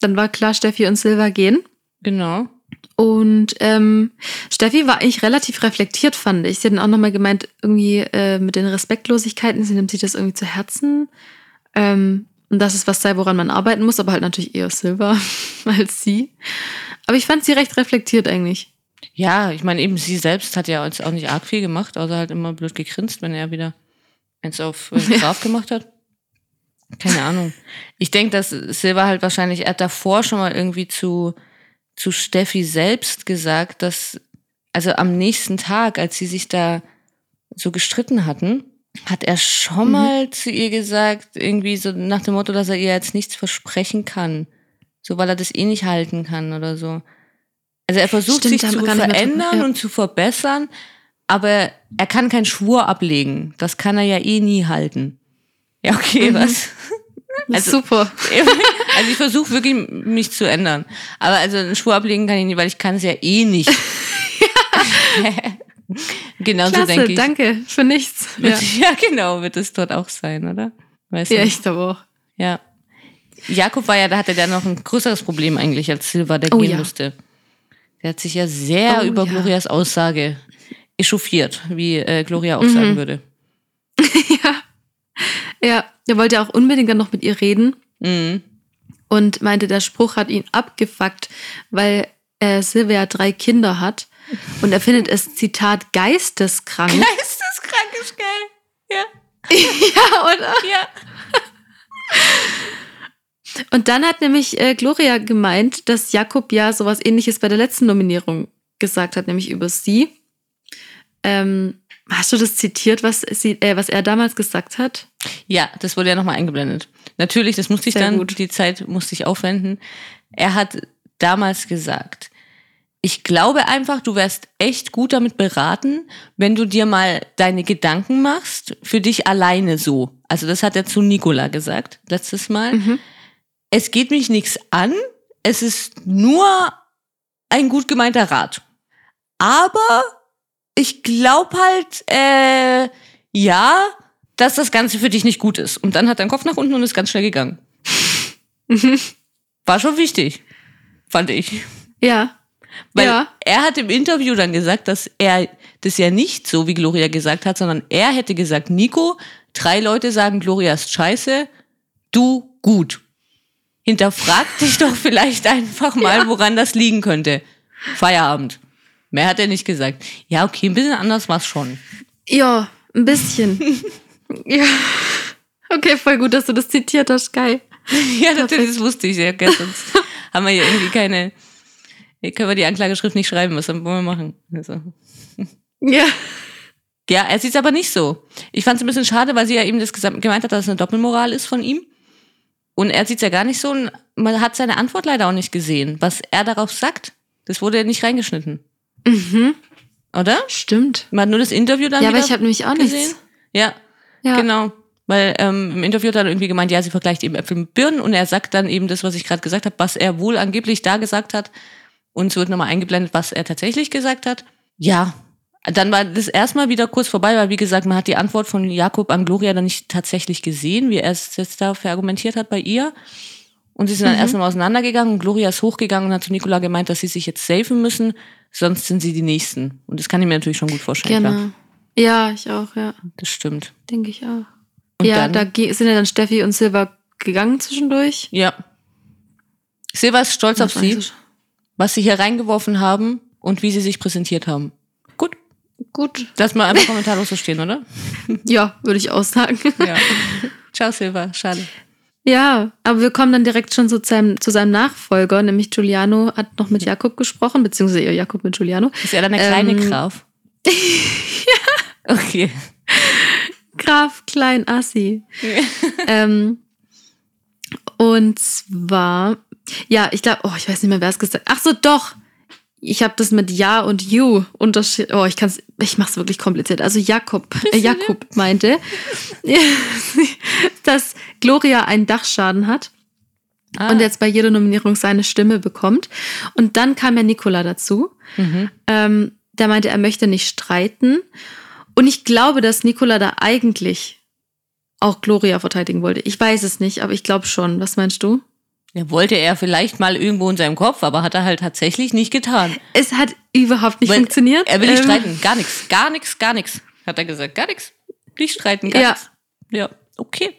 Dann war klar, Steffi und Silva gehen. Genau. Und ähm, Steffi war eigentlich relativ reflektiert, fand ich. Sie hat dann auch nochmal gemeint, irgendwie äh, mit den Respektlosigkeiten, sie nimmt sich das irgendwie zu Herzen. Ähm, und dass es was sei, woran man arbeiten muss, aber halt natürlich eher Silva als sie. Aber ich fand sie recht reflektiert eigentlich. Ja, ich meine, eben sie selbst hat ja jetzt auch nicht arg viel gemacht, außer halt immer blöd gegrinst, wenn er wieder eins auf äh, Graf gemacht hat. Keine Ahnung. Ich denke, dass Silva halt wahrscheinlich, er hat davor schon mal irgendwie zu, zu Steffi selbst gesagt, dass, also am nächsten Tag, als sie sich da so gestritten hatten, hat er schon Mhm. mal zu ihr gesagt, irgendwie so nach dem Motto, dass er ihr jetzt nichts versprechen kann. So, weil er das eh nicht halten kann oder so. Also er versucht Stimmt, sich zu verändern ja. und zu verbessern, aber er kann keinen Schwur ablegen. Das kann er ja eh nie halten. Ja, okay, Mhm. was? Also- Super. Also ich versuche wirklich, mich zu ändern. Aber also einen Schwur ablegen kann ich nicht, weil ich kann es ja eh nicht. genau so denke ich. danke für nichts. Ja, Ja. genau, wird es dort auch sein, oder? Weißt ja du? ich glaube auch. Ja. Jakob war ja, da hatte der noch ein größeres Problem eigentlich als Silva, der Oh gehen ja. musste. Der hat sich ja sehr Oh über ja. Glorias Aussage echauffiert, wie äh, Gloria auch sagen Mhm. würde. ja. Ja, er wollte ja auch unbedingt dann noch mit ihr reden Mhm. und meinte, der Spruch hat ihn abgefuckt, weil äh, Silvia drei Kinder hat und er findet es, Zitat, geisteskrank. Geisteskrank ist geil. Ja. ja, oder? Ja. Und dann hat nämlich äh, Gloria gemeint, dass Jakob ja sowas ähnliches bei der letzten Nominierung gesagt hat, nämlich über sie. Ähm, hast du das zitiert, was, sie, äh, was er damals gesagt hat? Ja, das wurde ja nochmal eingeblendet. Natürlich, das musste ich Sehr dann, gut. die Zeit musste ich aufwenden. Er hat damals gesagt, ich glaube einfach, du wärst echt gut damit beraten, wenn du dir mal deine Gedanken machst, für dich alleine so. Also das hat er zu Nicola gesagt, letztes Mal. Mhm. Es geht mich nichts an, es ist nur ein gut gemeinter Rat. Aber ich glaube halt, äh, ja, dass das Ganze für dich nicht gut ist. Und dann hat den Kopf nach unten und ist ganz schnell gegangen. Mhm. War schon wichtig, fand ich. Ja. Weil ja. er hat im Interview dann gesagt, dass er das ja nicht so, wie Gloria gesagt hat, sondern er hätte gesagt, Nico, drei Leute sagen, Gloria ist scheiße, du gut. Hinterfrag dich doch vielleicht einfach mal, woran das liegen könnte. Feierabend. Mehr hat er nicht gesagt. Ja, okay, ein bisschen anders war's schon. Ja, ein bisschen. ja. Okay, voll gut, dass du das zitiert hast. Geil. Ja, natürlich, das wusste ich ja. Sonst haben wir hier irgendwie keine, hier können wir die Anklageschrift nicht schreiben. Was wollen wir machen? Also. Ja. Ja, er sieht es aber nicht so. Ich fand es ein bisschen schade, weil sie ja eben das gemeint hat, dass es eine Doppelmoral ist von ihm. Und er sieht es ja gar nicht so und man hat seine Antwort leider auch nicht gesehen. Was er darauf sagt, das wurde ja nicht reingeschnitten. Mhm. Oder? Stimmt. Man hat nur das Interview dann Ja, aber ich habe nämlich auch gesehen. nichts. Ja, Ja. genau. Weil ähm, im Interview hat er irgendwie gemeint, ja, sie vergleicht eben Äpfel mit Birnen und er sagt dann eben das, was ich gerade gesagt habe, was er wohl angeblich da gesagt hat. Und es wird nochmal eingeblendet, was er tatsächlich gesagt hat. Ja, dann war das erstmal wieder kurz vorbei, weil wie gesagt, man hat die Antwort von Jakob an Gloria dann nicht tatsächlich gesehen, wie er es jetzt da verargumentiert hat bei ihr. Und sie sind dann Mhm. erst einmal auseinandergegangen und Gloria ist hochgegangen und hat zu Nicola gemeint, dass sie sich jetzt safen müssen, sonst sind sie die Nächsten. Und das kann ich mir natürlich schon gut vorstellen. klar. Genau. Ja, ich auch, ja. Das stimmt. Denke ich auch. Und ja, dann? da sind ja dann Steffi und Silva gegangen zwischendurch. Ja. Silva ist stolz auf sie, so was sie hier reingeworfen haben und wie sie sich präsentiert haben. Gut. Gut. Lass mal einfach kommentarlos so stehen, oder? Ja, würde ich auch sagen. Ja. Ciao, Silva. Schade. Ja, aber wir kommen dann direkt schon zu seinem, zu seinem Nachfolger, nämlich Giuliano hat noch mit Jakob gesprochen, beziehungsweise Jakob mit Giuliano. Ist er dann der kleine Ähm, Graf? Okay. Graf Klein Assi. ähm, und zwar, ja, ich glaube, oh, ich weiß nicht mehr, wer es gesagt hat. Ach so, doch. Ich habe das mit Ja und You unterschied. Oh, ich kann's, ich mache es wirklich kompliziert. Also Jakob, äh, Jakob meinte, dass Gloria einen Dachschaden hat Ah. und jetzt bei jeder Nominierung seine Stimme bekommt. Und dann kam ja Nicola dazu. Mhm. Ähm, der meinte, er möchte nicht streiten. Und ich glaube, dass Nicola da eigentlich auch Gloria verteidigen wollte. Ich weiß es nicht, aber ich glaube schon. Was meinst du? Ja, wollte er vielleicht mal irgendwo in seinem Kopf, aber hat er halt tatsächlich nicht getan. Es hat überhaupt nicht Weil funktioniert. Er will nicht Ähm, streiten. Gar nichts, gar nichts, gar nichts. Hat er gesagt. Gar nichts. Nicht streiten, gar Ja. nichts. Ja, okay.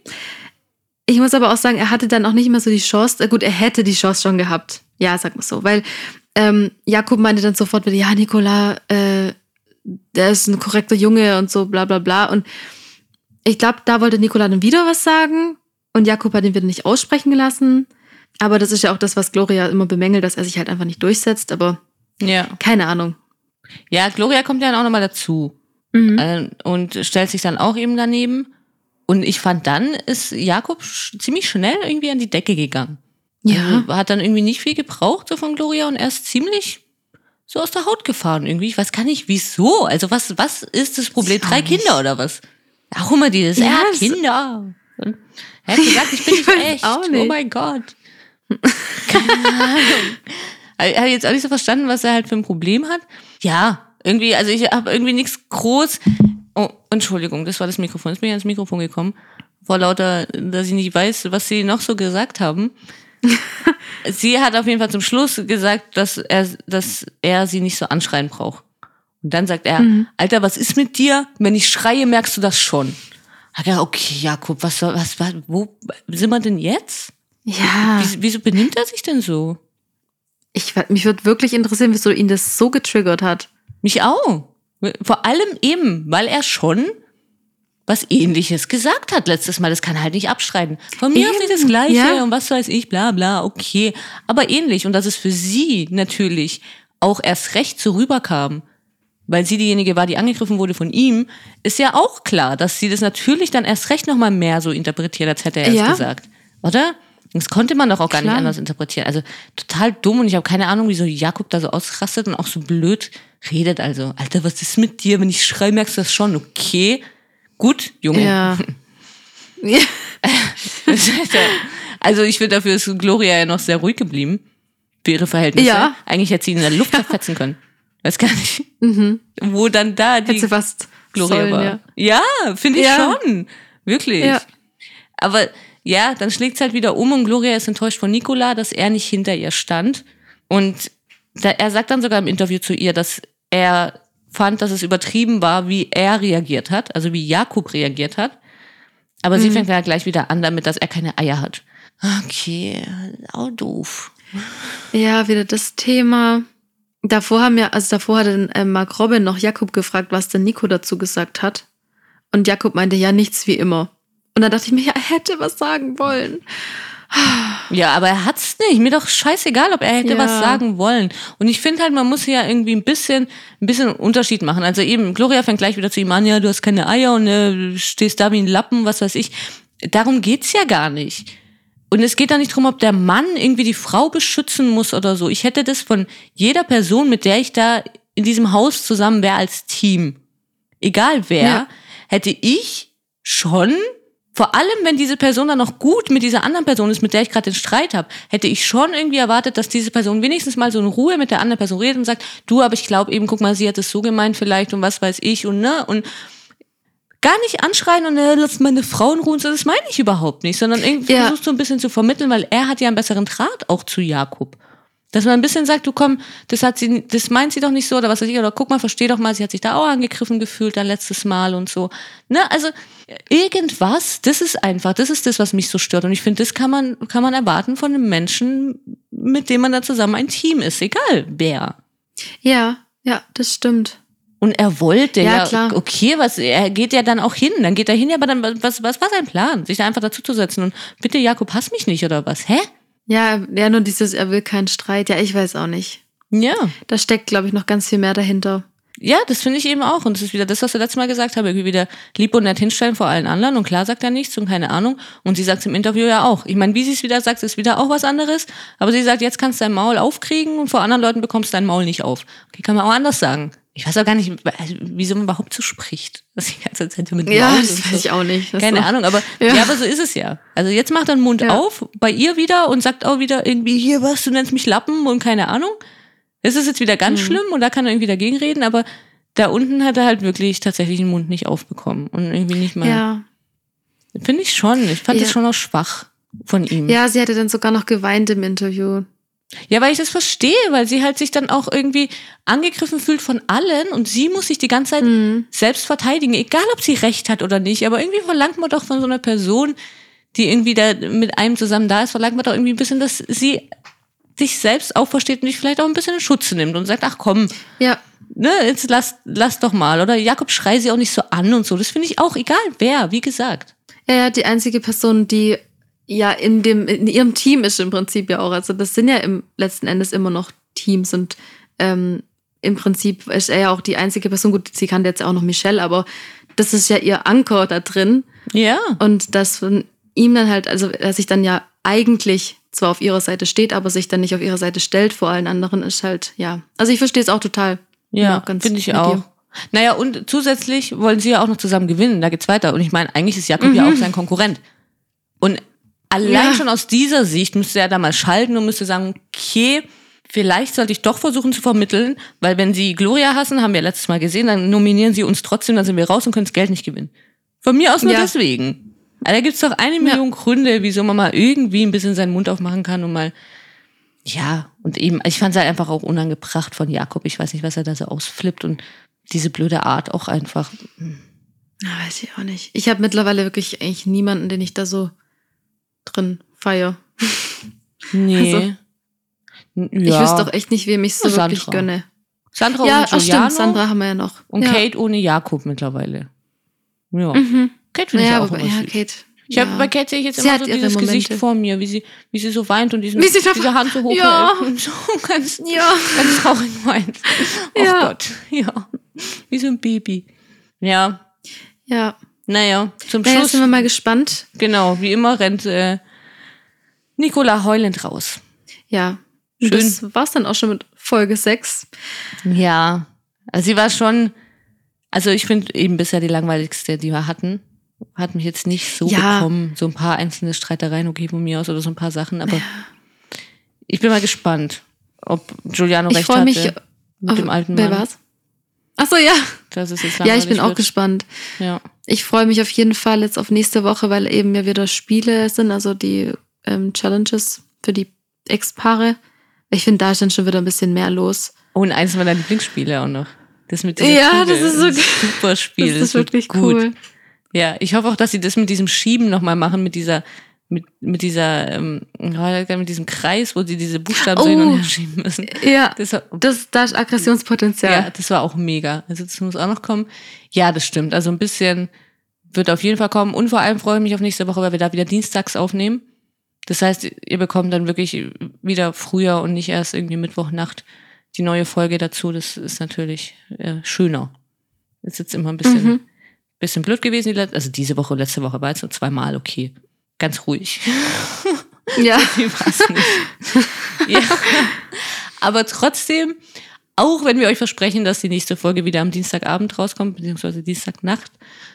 Ich muss aber auch sagen, er hatte dann auch nicht mehr so die Chance. Äh, Gut, er hätte die Chance schon gehabt. Ja, sag mal so. Weil ähm, Jakob meinte dann sofort wieder, ja, Nicola, äh, der ist ein korrekter Junge und so, bla bla bla. Und ich glaube, da wollte Nicola dann wieder was sagen und Jakob hat ihn wieder nicht aussprechen gelassen. Aber das ist ja auch das, was Gloria immer bemängelt, dass er sich halt einfach nicht durchsetzt. Aber Ja. keine Ahnung. Ja, Gloria kommt ja dann auch nochmal dazu. Mhm. äh, und stellt sich dann auch eben daneben. Und ich fand, dann ist Jakob ziemlich schnell irgendwie an die Decke gegangen. Ja. Also, hat dann irgendwie nicht viel gebraucht so von Gloria und er ist ziemlich so aus der Haut gefahren irgendwie. Ich weiß gar nicht, wieso. Also was, was ist das Problem? Ich Drei. Kinder oder was? Auch immer dieses, Ja, ja, Kinder. Und er hat gesagt, ich bin Ich nicht echt. Oh nicht. mein Gott. Keine Ahnung. Er hat jetzt auch nicht so verstanden, was er halt für ein Problem hat. Ja, irgendwie, also ich habe irgendwie nichts groß. Oh, Entschuldigung, das war das Mikrofon. Jetzt bin ich ans Mikrofon gekommen. Vor lauter, dass ich nicht weiß, was sie noch so gesagt haben. sie hat auf jeden Fall zum Schluss gesagt, dass er, dass er sie nicht so anschreien braucht. Und dann sagt er, Mhm. Alter, was ist mit dir? Wenn ich schreie, merkst du das schon. Hat er, okay, Jakob, was, soll- was, was, wo sind wir denn jetzt? Ja. Wieso, wieso benimmt er sich denn so? Ich, mich würde wirklich interessieren, wieso ihn das so getriggert hat. Mich auch. Vor allem eben, weil er schon was ähnliches gesagt hat letztes Mal. Das kann halt nicht abstreiten. Von mir aus Eben, nicht das Gleiche ja. und was weiß ich, bla bla, okay. Aber ähnlich. Und dass es für sie natürlich auch erst recht so rüberkam, weil sie diejenige war, die angegriffen wurde von ihm, ist ja auch klar, dass sie das natürlich dann erst recht nochmal mehr so interpretiert, als hätte er es Ja. gesagt. Oder? Das konnte man doch auch gar Klar. nicht anders interpretieren. Also total dumm und ich habe keine Ahnung, wieso Jakob da so ausrastet und auch so blöd redet. Also, Alter, was ist mit dir? Wenn ich schreie, merkst du das schon. Okay, gut, Junge. Ja. ja. also ich finde, dafür ist Gloria ja noch sehr ruhig geblieben. Für ihre Verhältnisse. Ja. Eigentlich hätte sie ihn in der Luft zerfetzen können. Weiß gar nicht. Mhm. Wo dann da die Hätte sie fast Gloria sollen, war. ja. Ja, finde ich Ja. schon. Wirklich. Ja. Aber ja, dann schlägt es halt wieder um und Gloria ist enttäuscht von Nicola, dass er nicht hinter ihr stand. Und da, er sagt dann sogar im Interview zu ihr, dass er fand, dass es übertrieben war, wie er reagiert hat, also wie Jakob reagiert hat. Aber Mhm. sie fängt ja gleich wieder an damit, dass er keine Eier hat. Okay, auch doof. Ja, wieder das Thema. Davor haben ja, also davor hat dann äh, Mark Robin noch Jakob gefragt, was denn Nico dazu gesagt hat. Und Jakob meinte, ja, nichts wie immer. Und dann dachte ich mir, ja, er hätte was sagen wollen. Ja, aber er hat's nicht. Mir doch scheißegal, ob er hätte Ja. was sagen wollen. Und ich finde halt, man muss hier irgendwie ein bisschen, ein bisschen Unterschied machen. Also eben, Gloria fängt gleich wieder zu ihm an, ja, du hast keine Eier und äh, du stehst da wie ein Lappen, was weiß ich. Darum geht's ja gar nicht. Und es geht da nicht drum, ob der Mann irgendwie die Frau beschützen muss oder so. Ich hätte das von jeder Person, mit der ich da in diesem Haus zusammen wäre als Team, egal wer, Ja. hätte ich schon, vor allem wenn diese Person dann noch gut mit dieser anderen Person ist, mit der ich gerade den Streit habe, hätte ich schon irgendwie erwartet, dass diese Person wenigstens mal so in Ruhe mit der anderen Person redet und sagt, du, aber ich glaube eben, guck mal, sie hat es so gemeint vielleicht und was weiß ich und ne und gar nicht anschreien und äh, lass meine Frau in Ruhe und so, das meine ich überhaupt nicht, sondern irgendwie Ja. versuchst du ein bisschen zu vermitteln, weil er hat ja einen besseren Draht auch zu Jakob. Dass man ein bisschen sagt, du komm, das hat sie, das meint sie doch nicht so oder was weiß ich, oder guck mal, versteh doch mal, sie hat sich da auch angegriffen gefühlt dann letztes Mal und so. Ne, also irgendwas, das ist einfach, das ist das, was mich so stört. Und ich finde, das kann man, kann man erwarten von einem Menschen, mit dem man da zusammen ein Team ist, egal wer. Ja, ja, das stimmt. Und er wollte Ja, ja, klar. okay, was, er geht ja dann auch hin, dann geht er hin, ja, aber dann, was, was war sein Plan? Sich da einfach dazuzusetzen und bitte, Jakob, hass mich nicht oder was? Hä? Ja, ja, nur dieses, er will keinen Streit. Ja, ich weiß auch nicht. Ja. Da steckt, glaube ich, noch ganz viel mehr dahinter. ja, das finde ich eben auch. Und das ist wieder das, was wir letztes Mal gesagt haben. Irgendwie wieder lieb und nett hinstellen vor allen anderen. Und klar sagt er nichts und keine Ahnung. Und sie sagt es im Interview ja auch. Ich meine, wie sie es wieder sagt, ist wieder auch was anderes. Aber sie sagt, jetzt kannst du dein Maul aufkriegen und vor anderen Leuten bekommst du dein Maul nicht auf. Okay, kann man auch anders sagen. Ich weiß auch gar nicht, also, wieso man überhaupt so spricht. Das die ganze Zeit mit Ja, das weiß ich auch nicht. Das Keine. Ahnung, aber Ja. ja. aber so ist es ja. Also jetzt macht er den Mund Ja. auf bei ihr wieder und sagt auch wieder irgendwie hier was, du nennst mich Lappen und keine Ahnung. Das ist jetzt wieder Mhm. ganz schlimm und da kann er irgendwie dagegen reden, aber da unten hat er halt wirklich tatsächlich den Mund nicht aufbekommen und irgendwie nicht mal. Ja. Finde ich schon. Ich fand Ja. das schon auch schwach von ihm. ja, sie hatte dann sogar noch geweint im Interview. Ja, weil ich das verstehe, weil sie halt sich dann auch irgendwie angegriffen fühlt von allen und sie muss sich die ganze Zeit Mhm. selbst verteidigen, egal ob sie recht hat oder nicht. Aber irgendwie verlangt man doch von so einer Person, die irgendwie da mit einem zusammen da ist, verlangt man doch irgendwie ein bisschen, dass sie sich selbst aufversteht und dich vielleicht auch ein bisschen in Schutz nimmt und sagt, ach komm, Ja, ne, jetzt lass, lass doch mal. Oder Jakob schrei sie auch nicht so an und so. Das finde ich auch egal, wer, wie gesagt. Ja, ja, die einzige Person, die ja in dem in ihrem Team ist im Prinzip ja auch. Also das sind ja im letzten Endes immer noch Teams und ähm, im Prinzip ist er ja auch die einzige Person. Gut, sie kannte jetzt auch noch Michelle, aber das ist ja ihr Anker da drin Ja. und dass von ihm dann halt, also er sich dann ja eigentlich zwar auf ihrer Seite steht, aber sich dann nicht auf ihre Seite stellt vor allen anderen, ist halt ja. Also ich verstehe es auch total. Ja, finde ich auch. dir. Naja, und zusätzlich wollen sie ja auch noch zusammen gewinnen. Da geht's weiter. Und ich meine, eigentlich ist Jakob ja auch sein Konkurrent. Und allein Ja. schon aus dieser Sicht müsste er da mal schalten und müsste sagen, okay, vielleicht sollte ich doch versuchen zu vermitteln, weil wenn sie Gloria hassen, haben wir letztes Mal gesehen, dann nominieren sie uns trotzdem, dann sind wir raus und können das Geld nicht gewinnen. Von mir aus nur Ja. deswegen. Also da gibt's doch eine Million Gründe, wieso man mal irgendwie ein bisschen seinen Mund aufmachen kann und mal ja, und eben, ich fand es halt einfach auch unangebracht von Jakob. Ich weiß nicht, was er da so ausflippt und diese blöde Art auch einfach. Ja, weiß ich auch nicht. Ich habe mittlerweile wirklich eigentlich niemanden, den ich da so drin feier. Nee. Also, N- Ich ja. wüsste doch echt nicht, wem ich so Sandra. wirklich gönne. Sandra ja, und ach Giuliano stimmt, Sandra haben wir ja noch. und ja. Kate ohne Jakob mittlerweile. Ja. Mhm. Kate finde ich Ja, auch aber immer ja. Kate. Ich ja. habe bei Kate sehe ich jetzt Sie immer so dieses Gesicht Momente. vor mir, wie sie, wie sie so weint und diesen, diese Hand so hochhält Ja. und so ganz, Ja. ganz traurig weint. Oh Ja. Gott, ja. Wie so ein Baby. Ja, Ja. Naja, zum Naja, Schluss. sind wir mal gespannt. Genau, wie immer rennt äh, Nicola heulend raus. Ja. Schön. Das war's dann auch schon mit Folge 6. Ja, also sie war schon, also ich finde eben bisher die langweiligste, die wir hatten. Hat mich jetzt nicht so Ja. bekommen. So ein paar einzelne Streitereien, okay, von mir aus oder so ein paar Sachen, aber ich bin mal gespannt, ob Giuliano Ich recht freue hatte mich mit auf- dem alten Wer Mann. war's? Ach so, ja. Dass es jetzt Ja, ich bin langweilig auch wird. gespannt. Ja. Ich freue mich auf jeden Fall jetzt auf nächste Woche, weil eben ja wieder Spiele sind, also die ähm, Challenges für die Ex-Paare. Ich finde, da ist dann schon wieder ein bisschen mehr los. Oh, und eins meiner Lieblingsspiele auch noch. Das mit Ja, Kugel. das ist so ein super Spiel. das ist wird wirklich gut. cool. Ja, ich hoffe auch, dass sie das mit diesem Schieben nochmal machen, mit dieser, mit, mit dieser, ähm, mit diesem Kreis, wo sie diese Buchstaben so Oh. hin und her schieben müssen. Ja, Das war, das, da ist Aggressionspotenzial. ja, das war auch mega. Also das muss auch noch kommen. Ja, das stimmt. Also ein bisschen wird auf jeden Fall kommen. Und vor allem freue ich mich auf nächste Woche, weil wir da wieder dienstags aufnehmen. Das heißt, ihr bekommt dann wirklich wieder früher und nicht erst irgendwie Mittwochnacht die neue Folge dazu. Das ist natürlich äh, schöner. Ist jetzt immer ein bisschen, Mhm. bisschen blöd gewesen. Die also diese Woche, letzte Woche war jetzt nur zweimal okay. Ganz ruhig. Ja. Viel war's nicht. ja. Aber trotzdem, auch wenn wir euch versprechen, dass die nächste Folge wieder am Dienstagabend rauskommt, beziehungsweise Dienstagnacht,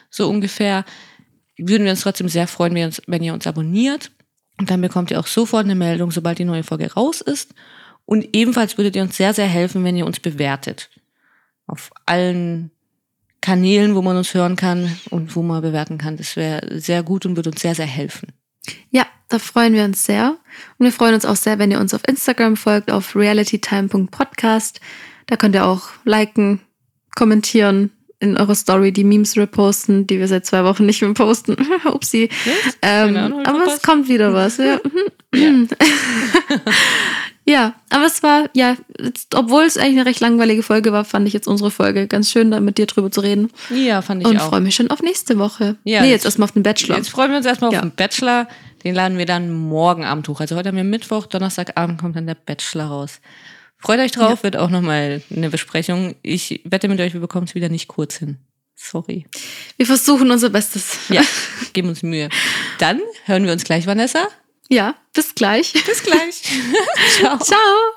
so ungefähr, würden wir uns trotzdem sehr freuen, wenn ihr uns, wenn ihr uns abonniert. Und dann bekommt ihr auch sofort eine Meldung, sobald die neue Folge raus ist. Und ebenfalls würdet ihr uns sehr, sehr helfen, wenn ihr uns bewertet. Auf allen Kanälen, wo man uns hören kann und wo man bewerten kann. Das wäre sehr gut und würde uns sehr, sehr helfen. Ja, da freuen wir uns sehr. Und wir freuen uns auch sehr, wenn ihr uns auf Instagram folgt, auf realitytime.podcast. Da könnt ihr auch liken, kommentieren, in eurer Story die Memes reposten, die wir seit zwei Wochen nicht mehr posten. Upsi. Ähm, Ahnung, aber es kommt wieder was. Ja, ja aber es war, ja, jetzt, obwohl es eigentlich eine recht langweilige Folge war, fand ich jetzt unsere Folge ganz schön, da mit dir drüber zu reden. Ja, fand ich Und auch. freue mich schon auf nächste Woche. Ja, nee, jetzt- erstmal auf den Bachelor. Jetzt freuen wir uns erstmal Ja. auf den Bachelor. Den laden wir dann morgen Abend hoch. Also heute haben wir Mittwoch, Donnerstagabend kommt dann der Bachelor raus. Freut euch drauf, wird auch nochmal eine Besprechung. Ich wette mit euch, wir bekommen es wieder nicht kurz hin. Sorry. Wir versuchen unser Bestes. Ja, geben uns Mühe. Dann hören wir uns gleich, Vanessa. Ja, bis gleich. Bis gleich. Ciao. Ciao.